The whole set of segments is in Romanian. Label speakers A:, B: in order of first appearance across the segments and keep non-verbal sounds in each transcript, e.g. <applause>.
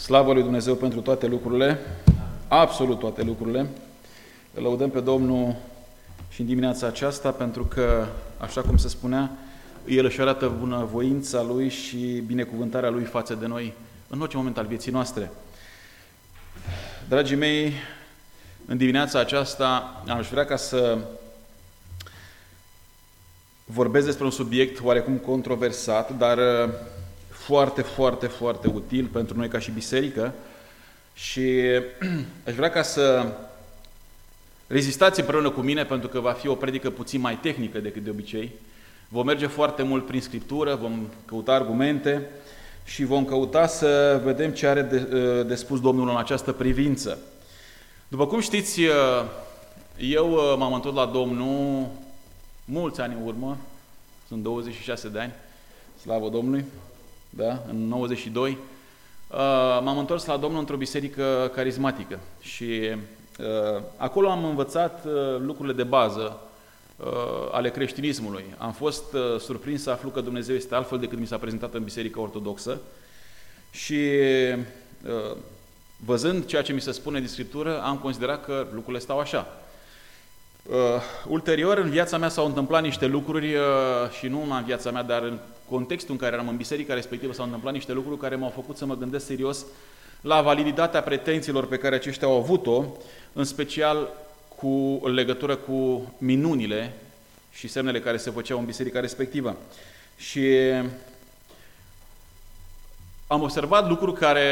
A: Slavă lui Dumnezeu pentru toate lucrurile, absolut toate lucrurile. Îl lăudăm pe Domnul și în dimineața aceasta pentru că, așa cum se spunea, El își arată bunăvoința Lui și binecuvântarea Lui față de noi în orice moment al vieții noastre. Dragii mei, în dimineața aceasta aș vrea ca să vorbesc despre un subiect oarecum controversat, dar foarte, foarte, foarte util pentru noi ca și biserică și <clears throat> aș vrea ca să rezistați împreună cu mine pentru că va fi o predică puțin mai tehnică decât de obicei. Vom merge foarte mult prin Scriptură, vom căuta argumente și vom căuta să vedem ce are de, de spus Domnul în această privință. După cum știți, eu m-am întors la Domnul mulți ani în urmă, sunt 26 de ani, slavă Domnului, da? în 92, uh, m-am întors la Domnul într-o biserică carismatică și uh, acolo am învățat uh, lucrurile de bază ale creștinismului. Am fost surprins să aflu că Dumnezeu este altfel decât mi s-a prezentat în biserica ortodoxă și văzând ceea ce mi se spune din Scriptură, am considerat că lucrurile stau așa. Uh, ulterior, în viața mea s-au întâmplat niște lucruri uh, și nu numai în viața mea, dar în contextul în care eram în biserica respectivă s-au întâmplat niște lucruri care m-au făcut să mă gândesc serios la validitatea pretențiilor pe care aceștia au avut-o, în special cu legătură cu minunile și semnele care se făceau în biserica respectivă. Și am observat lucruri care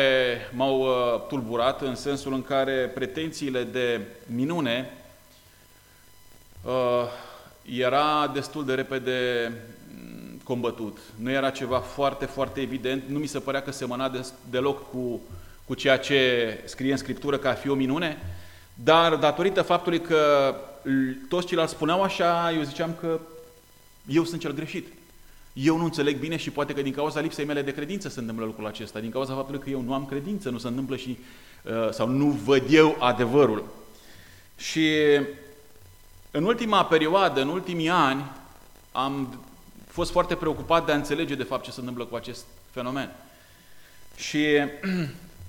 A: m-au uh, tulburat în sensul în care pretențiile de minune uh, era destul de repede mm, combătut. Nu era ceva foarte, foarte evident. Nu mi se părea că semăna de, deloc cu, cu ceea ce scrie în Scriptură ca a fi o minune, dar datorită faptului că toți ceilalți spuneau așa, eu ziceam că eu sunt cel greșit. Eu nu înțeleg bine și poate că din cauza lipsei mele de credință se întâmplă lucrul acesta, din cauza faptului că eu nu am credință, nu se întâmplă și, uh, sau nu văd eu adevărul. Și în ultima perioadă, în ultimii ani, am fost foarte preocupat de a înțelege de fapt ce se întâmplă cu acest fenomen. Și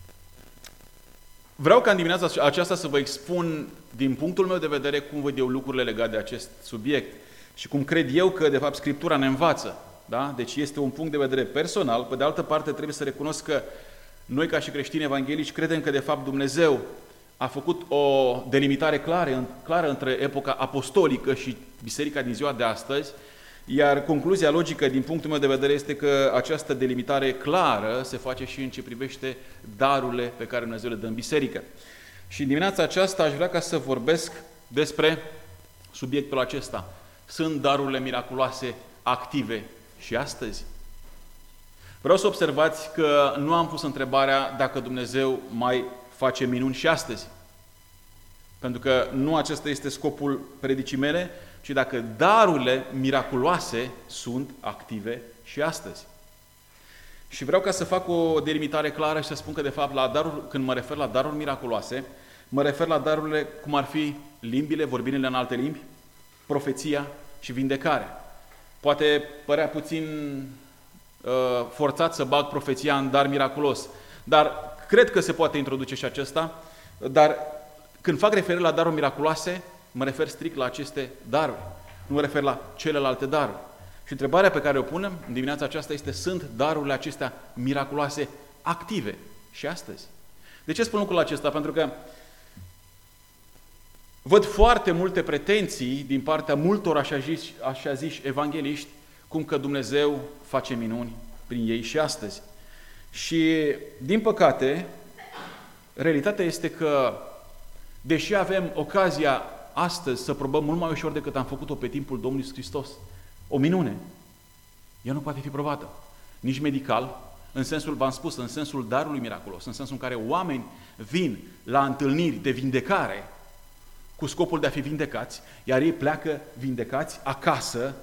A: <clears throat> vreau ca în dimineața aceasta să vă expun din punctul meu de vedere cum văd eu lucrurile legate de acest subiect și cum cred eu că de fapt Scriptura ne învață. Da? Deci este un punct de vedere personal. Pe de altă parte trebuie să recunosc că noi ca și creștini evanghelici credem că de fapt Dumnezeu a făcut o delimitare clară, clară între epoca apostolică și biserica din ziua de astăzi, iar concluzia logică din punctul meu de vedere este că această delimitare clară se face și în ce privește darurile pe care Dumnezeu le dă în biserică. Și în dimineața aceasta aș vrea ca să vorbesc despre subiectul acesta. Sunt darurile miraculoase active și astăzi? Vreau să observați că nu am pus întrebarea dacă Dumnezeu mai face minuni și astăzi. Pentru că nu acesta este scopul predicii mele, ci dacă darurile miraculoase sunt active și astăzi. Și vreau ca să fac o delimitare clară și să spun că, de fapt, la darul, când mă refer la daruri miraculoase, mă refer la darurile cum ar fi limbile, vorbirile în alte limbi, profeția și vindecare. Poate părea puțin uh, forțat să bag profeția în dar miraculos, dar Cred că se poate introduce și acesta, dar când fac referire la daruri miraculoase, mă refer strict la aceste daruri. Nu mă refer la celelalte daruri. Și întrebarea pe care o punem în dimineața aceasta este, sunt darurile acestea miraculoase active și astăzi? De ce spun lucrul acesta? Pentru că văd foarte multe pretenții din partea multor așa ziși, așa ziși evangeliști, cum că Dumnezeu face minuni prin ei și astăzi. Și, din păcate, realitatea este că, deși avem ocazia astăzi să probăm mult mai ușor decât am făcut-o pe timpul Domnului Hristos, o minune, ea nu poate fi probată. Nici medical, în sensul, v-am spus, în sensul darului miraculos, în sensul în care oameni vin la întâlniri de vindecare cu scopul de a fi vindecați, iar ei pleacă vindecați acasă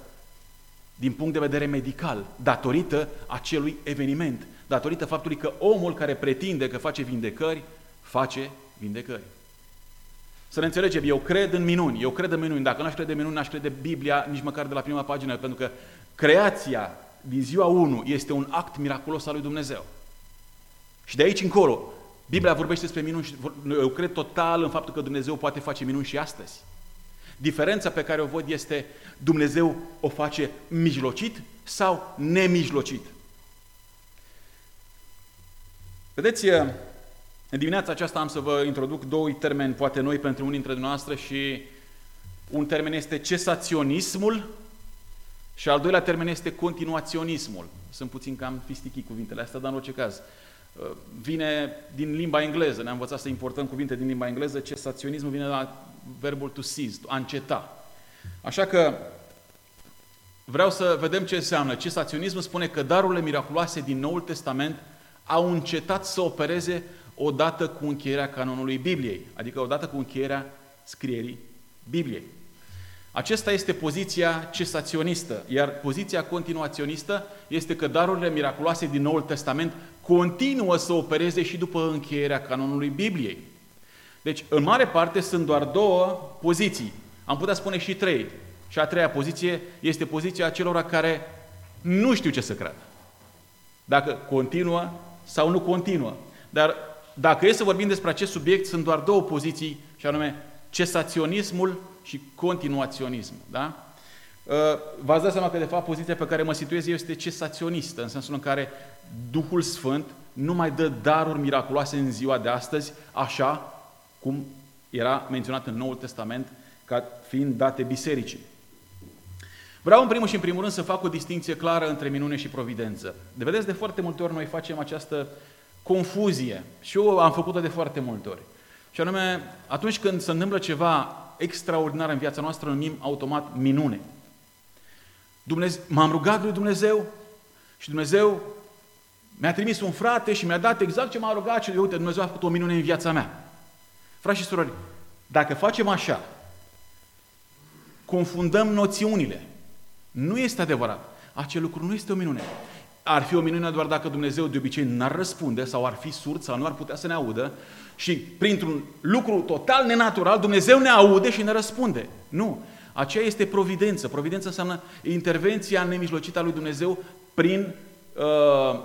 A: din punct de vedere medical, datorită acelui eveniment datorită faptului că omul care pretinde că face vindecări, face vindecări. Să ne înțelegem, eu cred în minuni, eu cred în minuni. Dacă nu aș crede în minuni, n-aș crede Biblia nici măcar de la prima pagină, pentru că creația din ziua 1 este un act miraculos al lui Dumnezeu. Și de aici încolo, Biblia vorbește despre minuni și eu cred total în faptul că Dumnezeu poate face minuni și astăzi. Diferența pe care o văd este Dumnezeu o face mijlocit sau nemijlocit. Vedeți, în dimineața aceasta am să vă introduc două termeni, poate noi pentru unii dintre noastre și un termen este cesaționismul și al doilea termen este continuaționismul. Sunt puțin cam fistichii cuvintele astea, dar în orice caz. Uh, vine din limba engleză, ne-am învățat să importăm cuvinte din limba engleză, cesaționismul vine la verbul to cease, a înceta. Așa că vreau să vedem ce înseamnă. Cesaționismul spune că darurile miraculoase din Noul Testament au încetat să opereze odată cu încheierea canonului Bibliei, adică odată cu încheierea scrierii Bibliei. Acesta este poziția cesaționistă, iar poziția continuaționistă este că darurile miraculoase din Noul Testament continuă să opereze și după încheierea canonului Bibliei. Deci, în mare parte, sunt doar două poziții. Am putea spune și trei. Și a treia poziție este poziția celor care nu știu ce să creadă. Dacă continuă sau nu continuă. Dar dacă e să vorbim despre acest subiect, sunt doar două poziții, și anume cesaționismul și continuaționismul. Da? Uh, v-ați dat seama că, de fapt, poziția pe care mă situez eu este cesaționistă, în sensul în care Duhul Sfânt nu mai dă daruri miraculoase în ziua de astăzi, așa cum era menționat în Noul Testament ca fiind date bisericii. Vreau în primul și în primul rând să fac o distinție clară între minune și providență. De vedeți, de foarte multe ori noi facem această confuzie și eu am făcut-o de foarte multe ori. Și anume, atunci când se întâmplă ceva extraordinar în viața noastră, numim automat minune. Dumnezeu, m-am rugat lui Dumnezeu și Dumnezeu mi-a trimis un frate și mi-a dat exact ce m-a rugat și uite, Dumnezeu a făcut o minune în viața mea. Frați și surori, dacă facem așa, confundăm noțiunile. Nu este adevărat. Acel lucru nu este o minune. Ar fi o minune doar dacă Dumnezeu de obicei n-ar răspunde sau ar fi surd sau nu ar putea să ne audă și printr-un lucru total nenatural Dumnezeu ne aude și ne răspunde. Nu. Aceea este providență. Providență înseamnă intervenția nemijlocită a lui Dumnezeu prin uh, uh,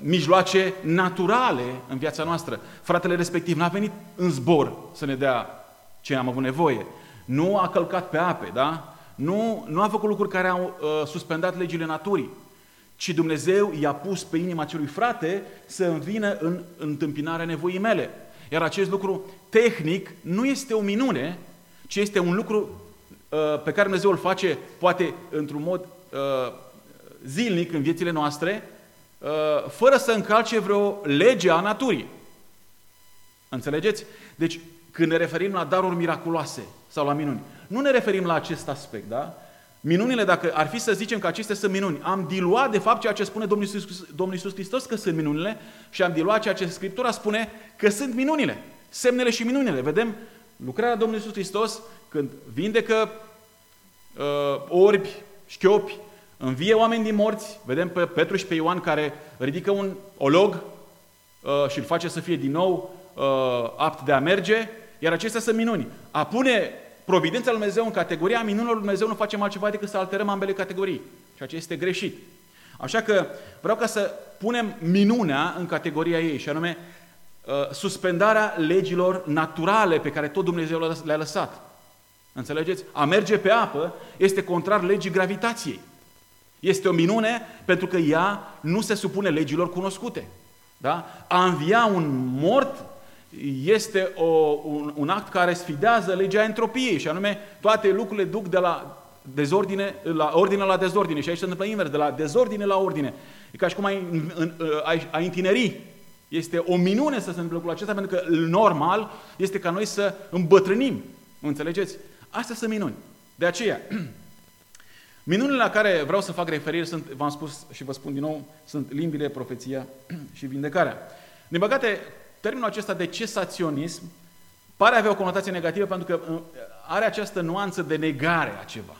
A: mijloace naturale în viața noastră. Fratele respectiv n-a venit în zbor să ne dea ce am avut nevoie. Nu a călcat pe ape, da? Nu, nu a făcut lucruri care au uh, suspendat legile naturii, ci Dumnezeu i-a pus pe inima acelui frate să vină în întâmpinarea nevoii mele. Iar acest lucru tehnic nu este o minune, ci este un lucru uh, pe care Dumnezeu îl face poate într-un mod uh, zilnic în viețile noastre, uh, fără să încalce vreo lege a naturii. Înțelegeți? Deci, când ne referim la daruri miraculoase sau la minuni, nu ne referim la acest aspect, da? Minunile, dacă ar fi să zicem că acestea sunt minuni, am diluat de fapt ceea ce spune Domnul Iisus, Domnul Iisus Hristos că sunt minunile și am diluat ceea ce Scriptura spune că sunt minunile, semnele și minunile. Vedem lucrarea Domnului Iisus Hristos când vindecă uh, orbi, șchiopi, învie oameni din morți, vedem pe Petru și pe Ioan care ridică un olog uh, și îl face să fie din nou uh, apt de a merge, iar acestea sunt minuni. A pune providența lui Dumnezeu în categoria minunilor lui Dumnezeu nu facem altceva decât să alterăm ambele categorii. Ceea ce este greșit. Așa că vreau ca să punem minunea în categoria ei, și anume uh, suspendarea legilor naturale pe care tot Dumnezeu le-a lăsat. Înțelegeți? A merge pe apă este contrar legii gravitației. Este o minune pentru că ea nu se supune legilor cunoscute. Da? A învia un mort este o, un, un act care sfidează legea entropiei și anume toate lucrurile duc de la dezordine la ordine la dezordine și aici se întâmplă invers, de la dezordine la ordine. E ca și cum ai, în, ai, ai întineri. Este o minune să se întâmple lucrul acesta pentru că normal este ca noi să îmbătrânim. Înțelegeți? Astea sunt minuni. De aceea, <clears throat> minunile la care vreau să fac referire sunt, v-am spus și vă spun din nou, sunt limbile, profeția <clears throat> și vindecarea. Din păcate, termenul acesta de cesaționism pare avea o conotație negativă pentru că uh, are această nuanță de negare a ceva.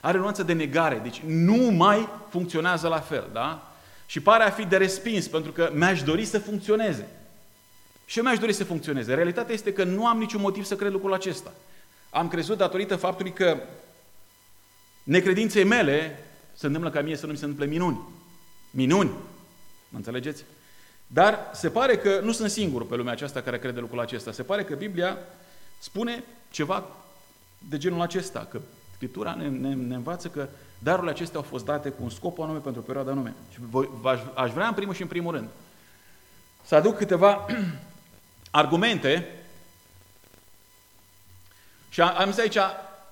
A: Are o nuanță de negare, deci nu mai funcționează la fel, da? Și pare a fi de respins, pentru că mi-aș dori să funcționeze. Și eu mi-aș dori să funcționeze. Realitatea este că nu am niciun motiv să cred lucrul acesta. Am crezut datorită faptului că necredinței mele se întâmplă ca mie să nu mi se întâmple minuni. Minuni. Mă înțelegeți? Dar se pare că nu sunt singur pe lumea aceasta care crede lucrul acesta. Se pare că Biblia spune ceva de genul acesta, că Scriptura ne, ne, ne învață că darurile acestea au fost date cu un scop anume pentru o perioadă anume. Și voi, aș, aș vrea în primul și în primul rând să aduc câteva <clears throat> argumente și am zis aici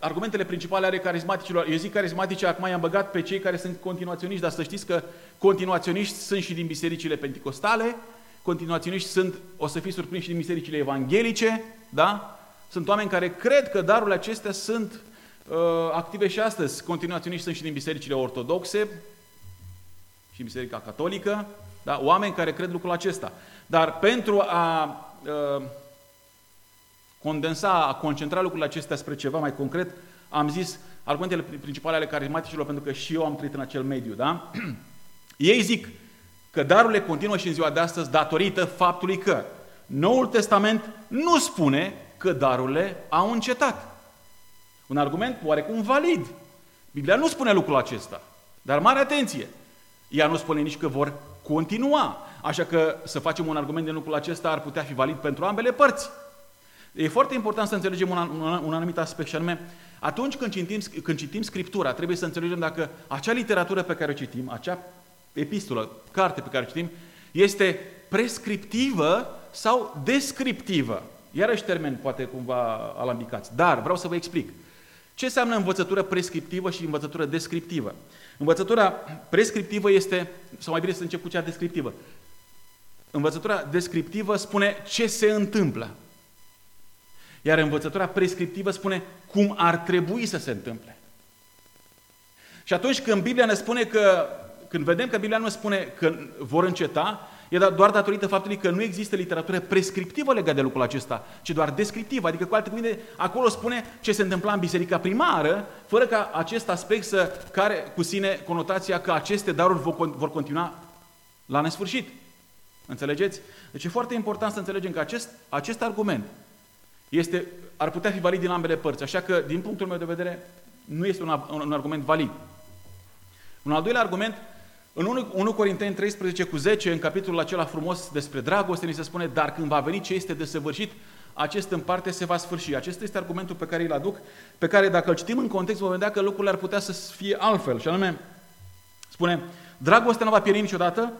A: argumentele principale ale carismaticilor. Eu zic carismatice, acum i-am băgat pe cei care sunt continuaționiști, dar să știți că continuaționiști sunt și din bisericile penticostale, continuaționiști sunt, o să fiți surprinși, și din bisericile evanghelice, da? Sunt oameni care cred că darurile acestea sunt uh, active și astăzi. Continuaționiști sunt și din bisericile ortodoxe și biserica catolică, da? Oameni care cred lucrul acesta. Dar pentru a uh, condensa, a concentra lucrurile acestea spre ceva mai concret, am zis argumentele principale ale carismaticilor, pentru că și eu am trăit în acel mediu, da? <clears throat> Ei zic că darurile continuă și în ziua de astăzi datorită faptului că Noul Testament nu spune că darurile au încetat. Un argument oarecum valid. Biblia nu spune lucrul acesta. Dar mare atenție! Ea nu spune nici că vor continua. Așa că să facem un argument de lucrul acesta ar putea fi valid pentru ambele părți. E foarte important să înțelegem un, un, un anumit aspect și anume, atunci când citim, când citim Scriptura, trebuie să înțelegem dacă acea literatură pe care o citim, acea epistolă, carte pe care o citim, este prescriptivă sau descriptivă. Iarăși termen poate cumva alambicați, dar vreau să vă explic. Ce înseamnă învățătură prescriptivă și învățătură descriptivă? Învățătura prescriptivă este, sau mai bine să încep cu cea descriptivă. Învățătura descriptivă spune ce se întâmplă. Iar învățătura prescriptivă spune cum ar trebui să se întâmple. Și atunci când Biblia ne spune că, când vedem că Biblia nu spune că vor înceta, e da- doar datorită faptului că nu există literatură prescriptivă legată de lucrul acesta, ci doar descriptivă. Adică, cu alte cuvinte, acolo spune ce se întâmpla în biserica primară, fără ca acest aspect să care cu sine conotația că aceste daruri vor continua la nesfârșit. Înțelegeți? Deci e foarte important să înțelegem că acest, acest argument este, ar putea fi valid din ambele părți. Așa că, din punctul meu de vedere, nu este un, un argument valid. Un al doilea argument, în 1, 1 Corinteni 13 cu 10, în capitolul acela frumos despre dragoste, ni se spune, dar când va veni ce este desăvârșit, acest în parte se va sfârși. Acesta este argumentul pe care îl aduc, pe care dacă îl citim în context, vom vedea că lucrurile ar putea să fie altfel. Și anume, spune, dragostea nu va pieri niciodată,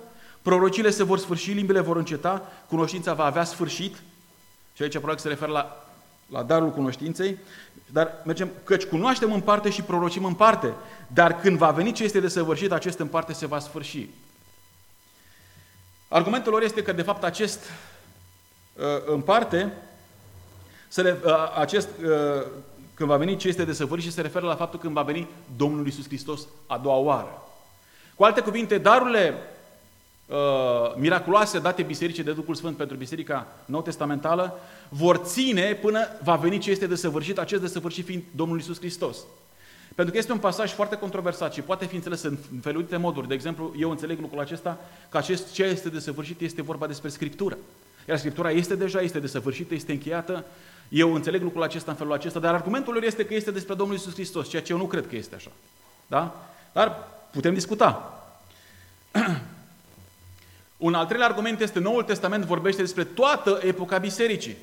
A: prorocile se vor sfârși, limbile vor înceta, cunoștința va avea sfârșit, și aici probabil se referă la, la darul cunoștinței, dar mergem, căci cunoaștem în parte și prorocim în parte, dar când va veni ce este desăvârșit, acest în parte se va sfârși. Argumentul lor este că, de fapt, acest uh, în parte, se, uh, acest, uh, când va veni ce este desăvârșit, se referă la faptul când va veni Domnul Isus Hristos a doua oară. Cu alte cuvinte, darurile uh, miraculoase date bisericii de Duhul Sfânt pentru biserica nou testamentală vor ține până va veni ce este desăvârșit, acest desăvârșit fiind Domnul Isus Hristos. Pentru că este un pasaj foarte controversat și poate fi înțeles în felurite moduri. De exemplu, eu înțeleg lucrul acesta că acest ce este desăvârșit este vorba despre Scriptură. Iar Scriptura este deja, este desăvârșită, este încheiată. Eu înțeleg lucrul acesta în felul acesta, dar argumentul lor este că este despre Domnul Isus Hristos, ceea ce eu nu cred că este așa. Da? Dar putem discuta. <clears throat> Un al treilea argument este Noul Testament vorbește despre toată epoca bisericii.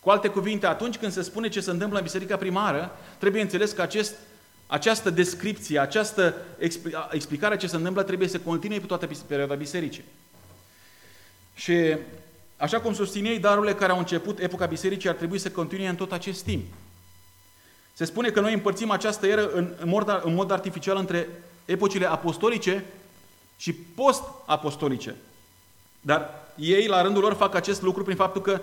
A: Cu alte cuvinte, atunci când se spune ce se întâmplă în biserica primară, trebuie înțeles că acest, această descripție, această explicare ce se întâmplă trebuie să continue pe toată perioada bisericii. Și așa cum susțin ei, darurile care au început epoca bisericii ar trebui să continue în tot acest timp. Se spune că noi împărțim această eră în, în, mod, în mod artificial între epocile apostolice și post-apostolice. Dar ei, la rândul lor, fac acest lucru prin faptul că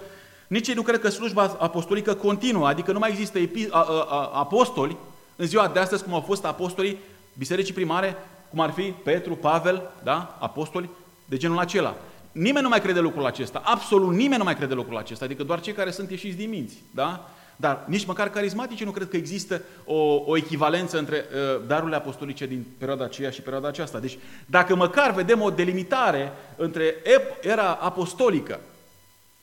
A: nici ei nu cred că slujba apostolică continuă, adică nu mai există epi- a, a, a, apostoli în ziua de astăzi cum au fost apostolii bisericii primare, cum ar fi Petru, Pavel, da? apostoli de genul acela. Nimeni nu mai crede lucrul acesta, absolut nimeni nu mai crede lucrul acesta, adică doar cei care sunt ieșiți din minți. Da? Dar nici măcar carismatice nu cred că există o, o echivalență între uh, darurile apostolice din perioada aceea și perioada aceasta. Deci, dacă măcar vedem o delimitare între era apostolică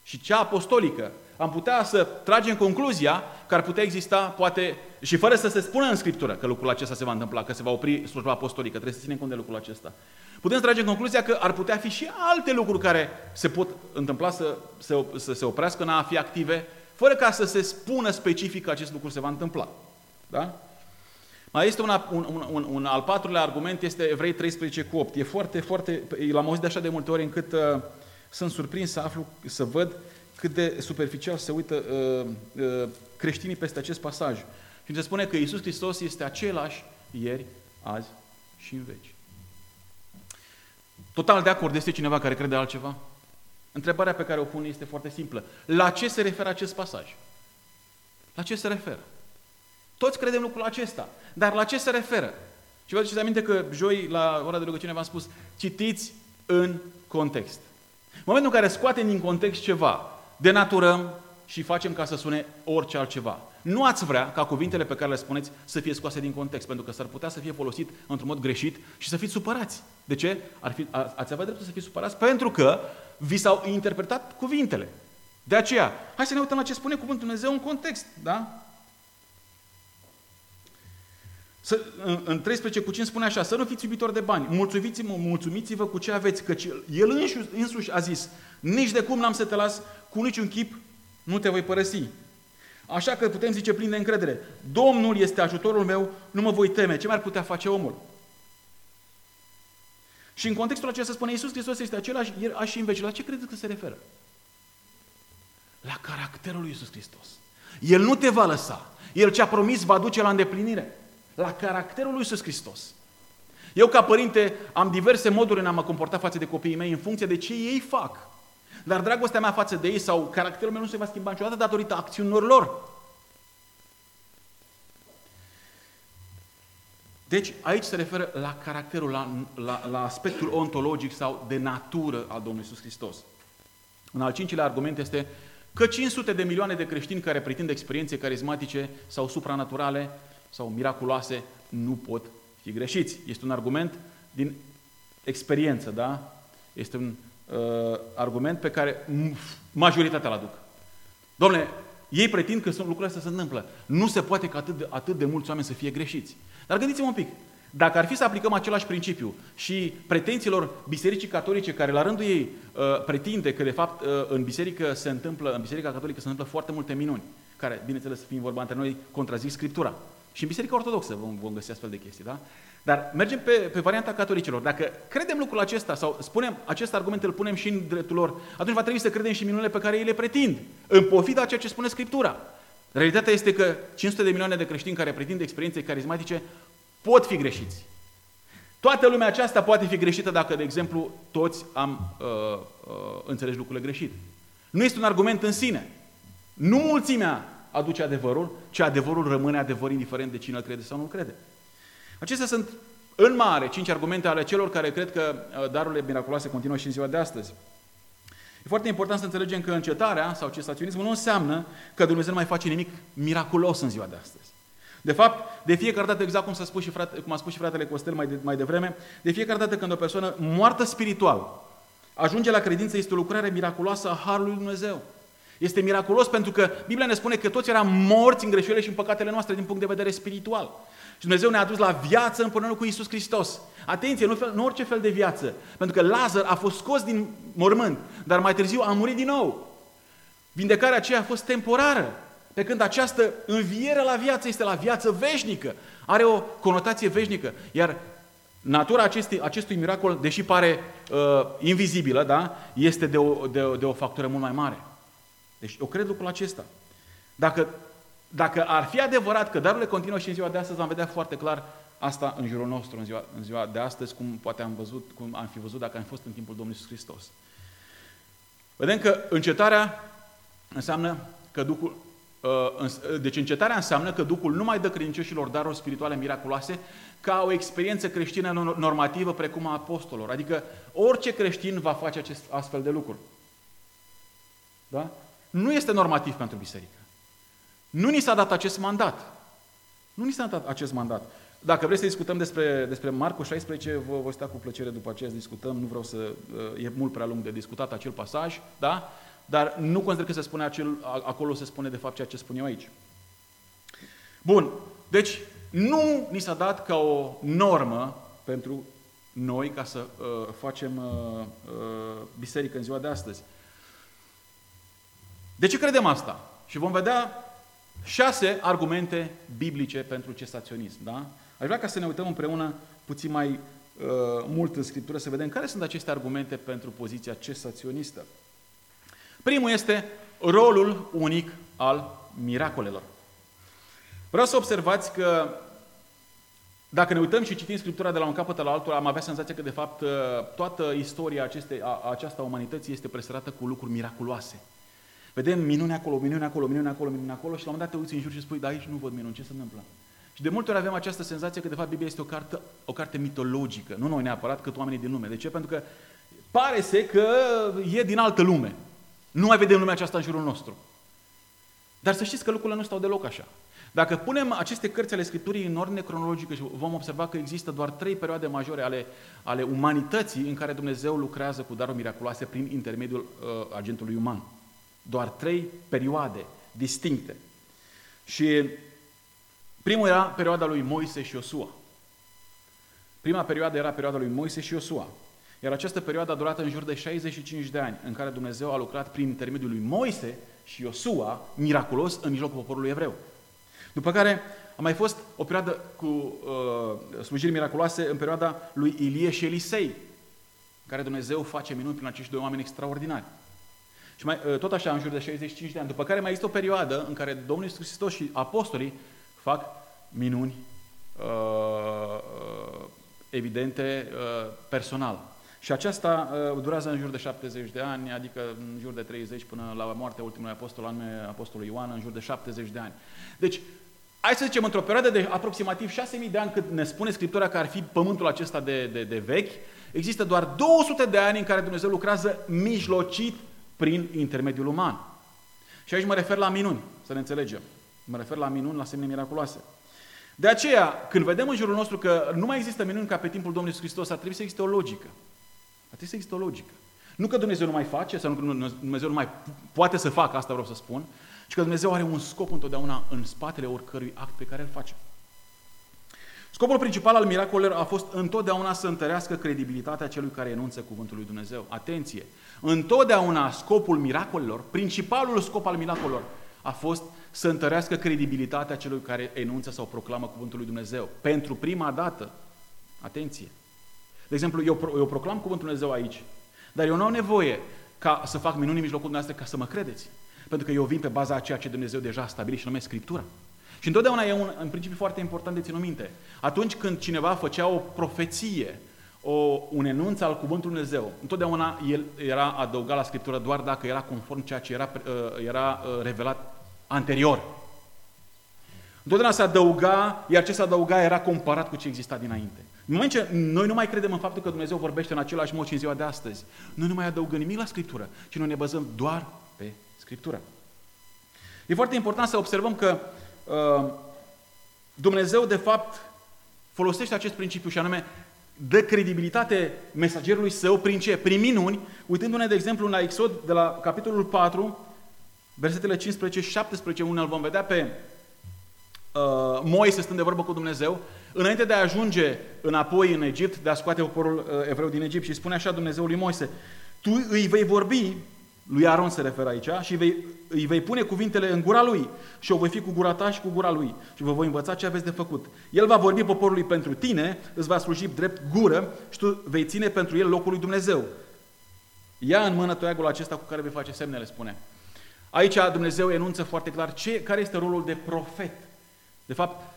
A: și cea apostolică, am putea să tragem concluzia că ar putea exista, poate, și fără să se spună în Scriptură că lucrul acesta se va întâmpla, că se va opri slujba apostolică, trebuie să ținem cont de lucrul acesta. Putem trage în concluzia că ar putea fi și alte lucruri care se pot întâmpla să, să, să se oprească în a fi active, fără ca să se spună specific că acest lucru se va întâmpla. Da? Mai este un, un, un, un, un al patrulea argument, este Evrei 13 cu 8. E foarte, foarte, l-am auzit de așa de multe ori încât uh, sunt surprins să aflu, să văd cât de superficial se uită uh, uh, creștinii peste acest pasaj. Și se spune că Iisus Hristos este același ieri, azi și în veci. Total de acord este cineva care crede altceva? Întrebarea pe care o pun este foarte simplă. La ce se referă acest pasaj? La ce se referă? Toți credem lucrul acesta. Dar la ce se referă? Și vă aduceți aminte că joi, la ora de rugăciune, v-am spus, citiți în context. În momentul în care scoatem din context ceva, denaturăm și facem ca să sune orice altceva. Nu ați vrea ca cuvintele pe care le spuneți să fie scoase din context, pentru că s-ar putea să fie folosit într-un mod greșit și să fiți supărați. De ce? Ar fi, ați avea dreptul să fiți supărați pentru că vi s-au interpretat cuvintele. De aceea, hai să ne uităm la ce spune Cuvântul Dumnezeu în context. Da? Să, în, în 13 cu 5 spune așa, să nu fiți iubitori de bani, mulțumiți-vă, mulțumiți-vă cu ce aveți, căci El însuși, însuși a zis, nici de cum n-am să te las, cu niciun chip nu te voi părăsi. Așa că putem zice plin de încredere, Domnul este ajutorul meu, nu mă voi teme, ce mai ar putea face omul? Și în contextul acesta spune, Iisus Hristos este același ieri, și în veci. La ce credeți că se referă? La caracterul lui Iisus Hristos. El nu te va lăsa. El ce a promis va duce la îndeplinire la caracterul lui Iisus Hristos. Eu, ca părinte, am diverse moduri în a mă comporta față de copiii mei în funcție de ce ei fac. Dar dragostea mea față de ei sau caracterul meu nu se va schimba niciodată datorită acțiunilor lor. Deci, aici se referă la caracterul, la, la, la aspectul ontologic sau de natură al Domnului Iisus Hristos. Un al cincilea argument este că 500 de milioane de creștini care pretind experiențe carismatice sau supranaturale sau miraculoase nu pot fi greșiți. Este un argument din experiență, da? Este un uh, argument pe care majoritatea îl aduc. Domnule, ei pretind că lucrurile astea se întâmplă. Nu se poate ca atât de, atât de mulți oameni să fie greșiți. Dar gândiți-vă un pic. Dacă ar fi să aplicăm același principiu și pretențiilor bisericii catolice, care la rândul ei uh, pretinde că de fapt uh, în biserică se întâmplă, în biserica catolică se întâmplă foarte multe minuni, care, bineînțeles, fiind vorba între noi, contrazic Scriptura. Și în Biserica Ortodoxă vom, vom găsi astfel de chestii, da? Dar mergem pe, pe varianta catolicilor. Dacă credem lucrul acesta sau spunem acest argument, îl punem și în dreptul lor, atunci va trebui să credem și minunile pe care ei le pretind, în pofida ceea ce spune Scriptura. Realitatea este că 500 de milioane de creștini care pretind experiențe carismatice pot fi greșiți. Toată lumea aceasta poate fi greșită dacă, de exemplu, toți am uh, uh, înțeles lucrurile greșit. Nu este un argument în sine. Nu mulțimea aduce adevărul, ci adevărul rămâne adevăr indiferent de cine îl crede sau nu crede. Acestea sunt în mare cinci argumente ale celor care cred că uh, darurile miraculoase continuă și în ziua de astăzi. E foarte important să înțelegem că încetarea sau cesaționismul nu înseamnă că Dumnezeu nu mai face nimic miraculos în ziua de astăzi. De fapt, de fiecare dată, exact cum, s-a spus și frate, cum a spus și fratele Costel mai, de, mai devreme, de fiecare dată când o persoană moartă spiritual ajunge la credință, este o lucrare miraculoasă a Harului Dumnezeu. Este miraculos pentru că Biblia ne spune că toți eram morți în greșelile și în păcatele noastre din punct de vedere spiritual. Și Dumnezeu ne-a adus la viață împreună cu Isus Hristos. Atenție, nu, fel, nu orice fel de viață. Pentru că Lazar a fost scos din mormânt, dar mai târziu a murit din nou. Vindecarea aceea a fost temporară. Pe când această înviere la viață este la viață veșnică. Are o conotație veșnică. Iar natura acestui, acestui miracol, deși pare uh, invizibilă, da, este de o, de, de o factură mult mai mare. Deci eu cred lucrul acesta. Dacă, dacă ar fi adevărat că darurile continuă și în ziua de astăzi, am vedea foarte clar asta în jurul nostru, în ziua, în ziua de astăzi, cum poate am văzut, cum am fi văzut dacă am fost în timpul Domnului Iisus Hristos. Vedem că încetarea înseamnă că Duhul, uh, deci încetarea înseamnă că Duhul nu mai dă credincioșilor daruri spirituale miraculoase ca o experiență creștină normativă precum a apostolilor. Adică orice creștin va face acest astfel de lucruri. Da? nu este normativ pentru biserică. Nu ni s-a dat acest mandat. Nu ni s-a dat acest mandat. Dacă vreți să discutăm despre, despre Marcu 16, vă voi sta cu plăcere după aceea să discutăm, nu vreau să... Uh, e mult prea lung de discutat acel pasaj, da? Dar nu consider că se spune acel, acolo se spune de fapt ceea ce spun eu aici. Bun, Deci, nu ni s-a dat ca o normă pentru noi ca să uh, facem uh, uh, biserică în ziua de astăzi. De ce credem asta? Și vom vedea șase argumente biblice pentru cesaționism. Da? Aș vrea ca să ne uităm împreună puțin mai uh, mult în Scriptură să vedem care sunt aceste argumente pentru poziția cesaționistă. Primul este rolul unic al miracolelor. Vreau să observați că dacă ne uităm și citim Scriptura de la un capăt la altul, am avea senzația că, de fapt, uh, toată istoria acestei, a, a aceasta umanității este presărată cu lucruri miraculoase. Vedem minune acolo, minune acolo, minune acolo, minune acolo și la un moment dat te uiți în jur și spui, da, aici nu văd minuni, ce se întâmplă? Și de multe ori avem această senzație că, de fapt, Biblia este o carte, o carte mitologică, nu noi neapărat, cât oamenii din lume. De ce? Pentru că pare să că e din altă lume. Nu mai vedem lumea aceasta în jurul nostru. Dar să știți că lucrurile nu stau deloc așa. Dacă punem aceste cărți ale Scripturii în ordine cronologică și vom observa că există doar trei perioade majore ale, ale umanității în care Dumnezeu lucrează cu daruri miraculoase prin intermediul uh, agentului uman. Doar trei perioade distincte. Și primul era perioada lui Moise și Iosua. Prima perioadă era perioada lui Moise și Iosua. Iar această perioadă a durat în jur de 65 de ani, în care Dumnezeu a lucrat prin intermediul lui Moise și Iosua, miraculos, în mijlocul poporului evreu. După care a mai fost o perioadă cu uh, slujiri miraculoase în perioada lui Ilie și Elisei, în care Dumnezeu face minuni prin acești doi oameni extraordinari. Și mai, uh, tot așa, în jur de 65 de ani. După care mai există o perioadă în care Domnul Iisus Hristos și apostolii fac minuni uh, uh evidente uh, personal. Și aceasta uh, durează în jur de 70 de ani, adică în jur de 30 până la moartea ultimului apostol, anume apostolul Ioan, în jur de 70 de ani. Deci, hai să zicem, într-o perioadă de aproximativ 6.000 de ani, cât ne spune Scriptura că ar fi pământul acesta de, de, de vechi, există doar 200 de ani în care Dumnezeu lucrează mijlocit prin intermediul uman. Și aici mă refer la minuni, să ne înțelegem. Mă refer la minuni, la semne miraculoase. De aceea, când vedem în jurul nostru că nu mai există minuni ca pe timpul Domnului Hristos, ar trebui să existe o logică. Ar trebui să existe o logică. Nu că Dumnezeu nu mai face, sau nu că Dumnezeu nu mai poate să facă, asta vreau să spun, ci că Dumnezeu are un scop întotdeauna în spatele oricărui act pe care îl face. Scopul principal al miracolelor a fost întotdeauna să întărească credibilitatea celui care enunță cuvântul lui Dumnezeu. Atenție! Întotdeauna scopul miracolelor, principalul scop al miracolelor, a fost să întărească credibilitatea celui care enunță sau proclamă cuvântul lui Dumnezeu. Pentru prima dată, atenție, de exemplu, eu, eu proclam cuvântul Dumnezeu aici, dar eu nu am nevoie ca să fac minuni în mijlocul dumneavoastră ca să mă credeți. Pentru că eu vin pe baza a ceea ce Dumnezeu deja a stabilit și numește Scriptura. Și întotdeauna e un în principiu foarte important de ținut minte. Atunci când cineva făcea o profeție, o, un enunț al cuvântului Dumnezeu, întotdeauna el era adăugat la Scriptură doar dacă era conform ceea ce era, uh, era uh, revelat anterior. Întotdeauna se adăuga, iar ce se adăuga era comparat cu ce exista dinainte. În moment ce noi nu mai credem în faptul că Dumnezeu vorbește în același mod și în ziua de astăzi, noi nu mai adăugăm nimic la Scriptură, ci noi ne bazăm doar pe Scriptură. E foarte important să observăm că uh, Dumnezeu, de fapt, folosește acest principiu și anume dă credibilitate mesagerului său prin ce? Prin minuni, uitându-ne, de exemplu, la Exod, de la capitolul 4, versetele 15 și 17, unde îl vom vedea pe uh, Moise stând de vorbă cu Dumnezeu, înainte de a ajunge înapoi în Egipt, de a scoate poporul uh, evreu din Egipt și spune așa Dumnezeu lui Moise, tu îi vei vorbi, lui Aron se referă aici, și vei, îi vei pune cuvintele în gura lui și o voi fi cu gura ta și cu gura lui și vă voi învăța ce aveți de făcut. El va vorbi poporului pentru tine, îți va sluji drept gură și tu vei ține pentru el locul lui Dumnezeu. Ia în mână toiagul acesta cu care vei face semnele, spune. Aici Dumnezeu enunță foarte clar ce, care este rolul de profet. De fapt,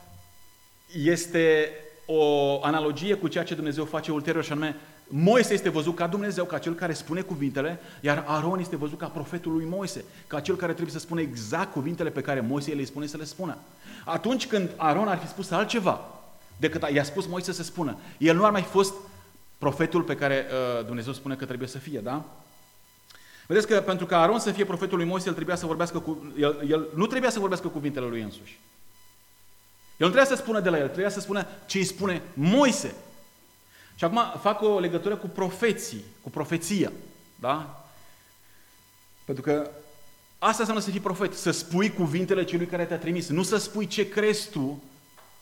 A: este o analogie cu ceea ce Dumnezeu face ulterior și anume Moise este văzut ca Dumnezeu, ca cel care spune cuvintele, iar Aron este văzut ca profetul lui Moise, ca cel care trebuie să spună exact cuvintele pe care Moise le spune să le spună. Atunci când Aron ar fi spus altceva decât i-a spus Moise să spună, el nu ar mai fost profetul pe care uh, Dumnezeu spune că trebuie să fie, da? Vedeți că pentru ca Aron să fie profetul lui Moise, el, trebuia să vorbească cu, el, el nu trebuia să vorbească cuvintele lui însuși. El nu trebuia să spună de la el, trebuia să spună ce îi spune Moise. Și acum fac o legătură cu profeții, cu profeția. Da? Pentru că asta înseamnă să fii profet, să spui cuvintele celui care te-a trimis, nu să spui ce crezi tu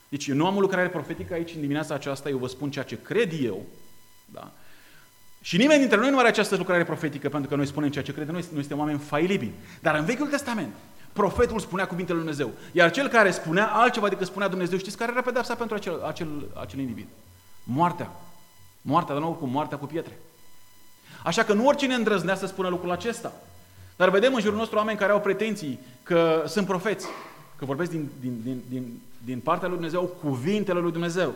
A: Deci eu nu am o lucrare profetică aici în dimineața aceasta, eu vă spun ceea ce cred eu. Da? Și nimeni dintre noi nu are această lucrare profetică, pentru că noi spunem ceea ce credem noi, noi suntem oameni failibili. Dar în Vechiul Testament, profetul spunea cuvintele lui Dumnezeu. Iar cel care spunea altceva decât spunea Dumnezeu, știți care era pedepsa pentru acel, acel, acel individ? Moartea. Moartea, de nou cu moartea cu pietre. Așa că nu oricine îndrăznea să spună lucrul acesta. Dar vedem în jurul nostru oameni care au pretenții că sunt profeți, că vorbesc din, din, din, din, din partea lui Dumnezeu cuvintele lui Dumnezeu.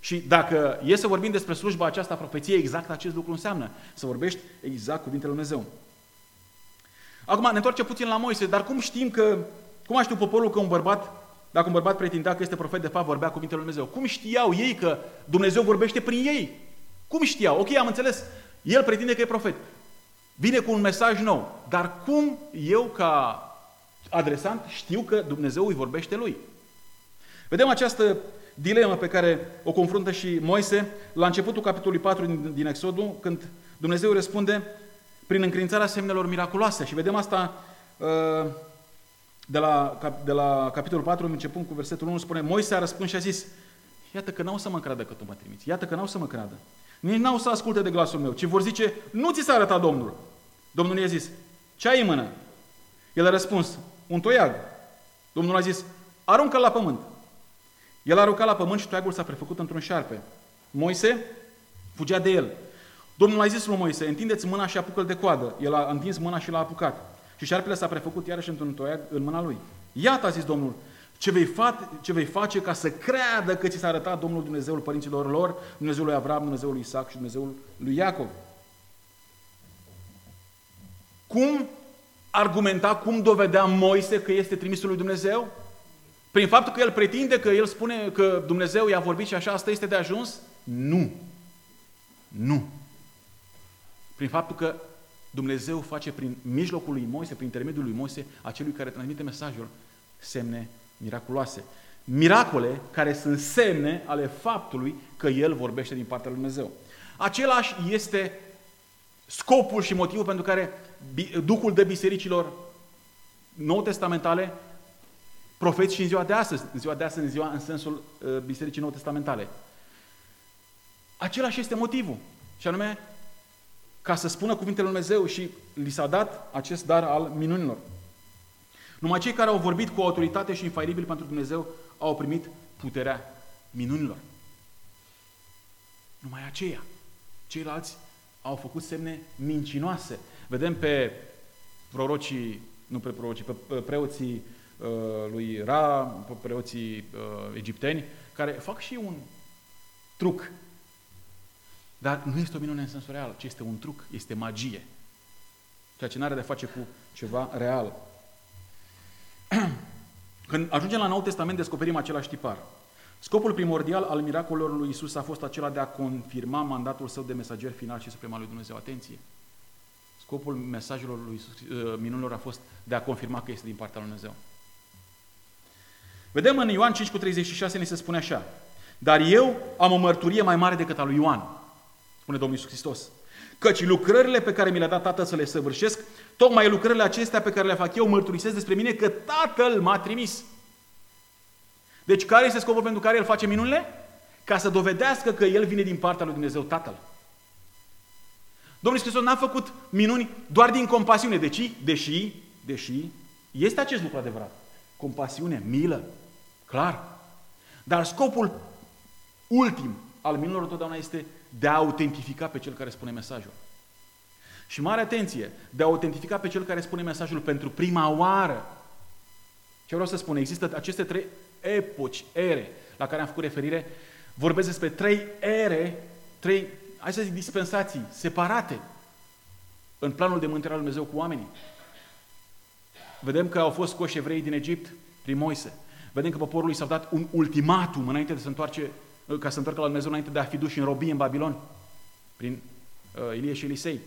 A: Și dacă e să vorbim despre slujba aceasta profeție, exact acest lucru înseamnă. Să vorbești exact cuvintele lui Dumnezeu. Acum ne întoarce puțin la Moise, dar cum știm că, cum a știut poporul că un bărbat, dacă un bărbat pretindea că este profet, de fapt vorbea cuvintele lui Dumnezeu? Cum știau ei că Dumnezeu vorbește prin ei? Cum știau? Ok, am înțeles. El pretinde că e profet. Vine cu un mesaj nou. Dar cum eu, ca adresant, știu că Dumnezeu îi vorbește lui? Vedem această dilemă pe care o confruntă și Moise la începutul capitolului 4 din, din Exodul, când Dumnezeu răspunde prin încredințarea semnelor miraculoase. Și vedem asta uh, de la, de la capitolul 4, începând cu versetul 1, spune Moise a răspuns și a zis, iată că n-au să mă creadă că tu mă trimiți, iată că n-au să mă creadă. Nici n-au să asculte de glasul meu, ci vor zice, nu ți s-a arătat Domnul. Domnul i-a zis, ce ai în mână? El a răspuns, un toiag. Domnul a zis, aruncă la pământ. El a aruncat la pământ și toiagul s-a prefăcut într-un șarpe. Moise fugea de el. Domnul a zis lui Moise, întindeți mâna și apucă-l de coadă. El a întins mâna și l-a apucat. Și șarpele s-a prefăcut iarăși într-un toiag în mâna lui. Iată, a zis Domnul, ce vei, fa- ce vei face ca să creadă că ți s-a arătat Domnul Dumnezeul părinților lor, Dumnezeul lui Avram, Dumnezeul lui Isaac și Dumnezeul lui Iacov. Cum argumenta, cum dovedea Moise că este trimisul lui Dumnezeu? Prin faptul că el pretinde că el spune că Dumnezeu i-a vorbit și așa asta este de ajuns? Nu. Nu. Prin faptul că Dumnezeu face prin mijlocul lui Moise, prin intermediul lui Moise, acelui care transmite mesajul, semne miraculoase. Miracole care sunt semne ale faptului că El vorbește din partea lui Dumnezeu. Același este scopul și motivul pentru care Duhul de bisericilor nou-testamentale profeți și în ziua de astăzi, în ziua de astăzi, în ziua în sensul uh, bisericii nou-testamentale. Același este motivul, și anume ca să spună cuvintele lui Dumnezeu și li s-a dat acest dar al minunilor. Numai cei care au vorbit cu autoritate și infailibil pentru Dumnezeu au primit puterea minunilor. Numai aceia. Ceilalți au făcut semne mincinoase. Vedem pe prorocii, nu pe prorocii, pe preoții uh, lui Ra, pe preoții uh, egipteni, care fac și un truc. Dar nu este o minune în sensul real, ci este un truc, este magie. Ceea ce nu are de face cu ceva real. Când ajungem la Noul Testament, descoperim același tipar. Scopul primordial al miracolelor lui Isus a fost acela de a confirma mandatul său de mesager final și suprem al lui Dumnezeu. Atenție! Scopul mesajelor lui Isus, uh, minunilor a fost de a confirma că este din partea lui Dumnezeu. Vedem în Ioan 5 cu 36, ni se spune așa. Dar eu am o mărturie mai mare decât a lui Ioan, spune Domnul Iisus Hristos. Căci lucrările pe care mi le-a dat Tatăl să le săvârșesc, tocmai lucrările acestea pe care le fac eu mărturisesc despre mine că Tatăl m-a trimis. Deci care este scopul pentru care El face minunile? Ca să dovedească că El vine din partea lui Dumnezeu Tatăl. Domnul Hristos n-a făcut minuni doar din compasiune, deci, deși, deși este acest lucru adevărat. Compasiune, milă, clar. Dar scopul ultim al minunilor întotdeauna este de a autentifica pe cel care spune mesajul. Și mare atenție, de a autentifica pe cel care spune mesajul pentru prima oară. Ce vreau să spun, există aceste trei epoci, ere, la care am făcut referire, vorbesc despre trei ere, trei, hai să zic, dispensații separate în planul de mântuire al Lui Dumnezeu cu oamenii. Vedem că au fost scoși evrei din Egipt prin Moise. Vedem că poporul i s-a dat un ultimatum înainte de să întoarce, ca să întoarcă la Dumnezeu înainte de a fi duși în robie în Babilon, prin uh, Ilie și Elisei.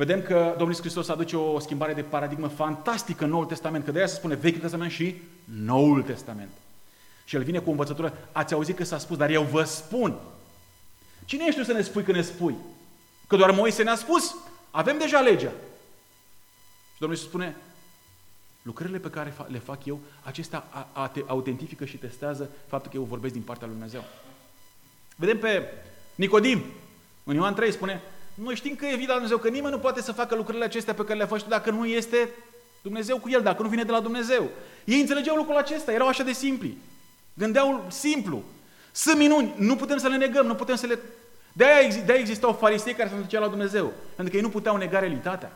A: Vedem că Domnul Iisus Hristos aduce o schimbare de paradigmă fantastică în Noul Testament, că de aia se spune Vechiul Testament și Noul Testament. Și el vine cu o învățătură, ați auzit că s-a spus, dar eu vă spun. Cine ești tu să ne spui că ne spui? Că doar Moise ne-a spus? Avem deja legea. Și Domnul Iisus spune, Lucrările pe care le fac eu, acestea autentifică și testează faptul că eu vorbesc din partea lui Dumnezeu. Vedem pe Nicodim, în Ioan 3 spune, noi știm că e vina Dumnezeu, că nimeni nu poate să facă lucrurile acestea pe care le faci tu dacă nu este Dumnezeu cu el, dacă nu vine de la Dumnezeu. Ei înțelegeau lucrul acesta, erau așa de simpli. Gândeau simplu. Sunt minuni, nu putem să le negăm, nu putem să le... De-aia, de-aia existau farisei care se duceau la Dumnezeu, pentru că ei nu puteau nega realitatea.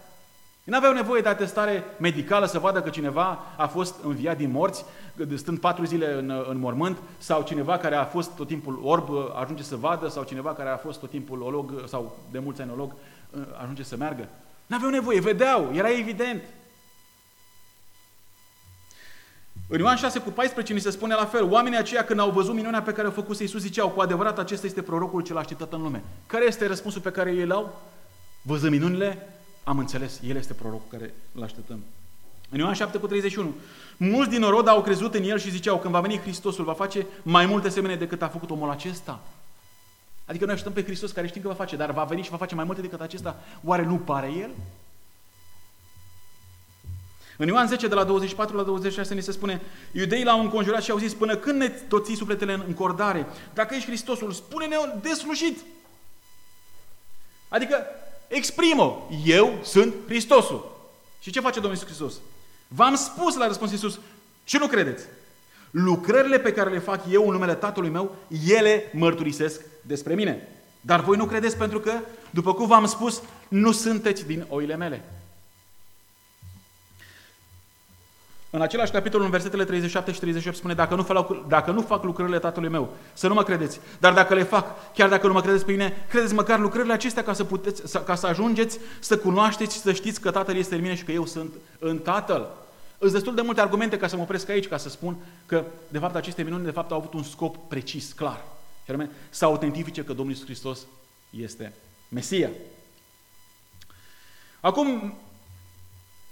A: Ei nu aveau nevoie de atestare medicală să vadă că cineva a fost înviat din morți, stând patru zile în, în mormânt, sau cineva care a fost tot timpul orb ajunge să vadă, sau cineva care a fost tot timpul olog, sau de mulți ani olog, ajunge să meargă. Nu aveau nevoie, vedeau, era evident. În Ioan 6 cu 14 ni se spune la fel, oamenii aceia când au văzut minunea pe care o făcuse Iisus ziceau, cu adevărat acesta este prorocul cel așteptat în lume. Care este răspunsul pe care ei îl au? Văzând minunile, am înțeles, el este prorocul care îl așteptăm. În Ioan 7 cu 31, mulți din orod au crezut în el și ziceau, când va veni Hristosul, va face mai multe semene decât a făcut omul acesta. Adică noi așteptăm pe Hristos care știm că va face, dar va veni și va face mai multe decât acesta. Oare nu pare el? În Ioan 10, de la 24 la 26, ni se spune, iudeii l-au înconjurat și au zis, până când ne toți sufletele în încordare? Dacă ești Hristosul, spune-ne deslușit. Adică, exprimă, eu sunt Hristosul. Și ce face Domnul Iisus Hristos? V-am spus la răspuns Iisus și nu credeți. Lucrările pe care le fac eu în numele Tatălui meu, ele mărturisesc despre mine. Dar voi nu credeți pentru că, după cum v-am spus, nu sunteți din oile mele. În același capitol, în versetele 37 și 38, spune, dacă nu, fac, dacă nu fac lucrările Tatălui meu, să nu mă credeți. Dar dacă le fac, chiar dacă nu mă credeți pe mine, credeți măcar lucrările acestea ca să, puteți, ca să ajungeți să cunoașteți și să știți că Tatăl este în mine și că eu sunt în Tatăl. Îți destul de multe argumente ca să mă opresc aici, ca să spun că, de fapt, aceste minuni, de fapt, au avut un scop precis, clar. Și anume, să autentifice că Domnul Iisus Hristos este Mesia. Acum,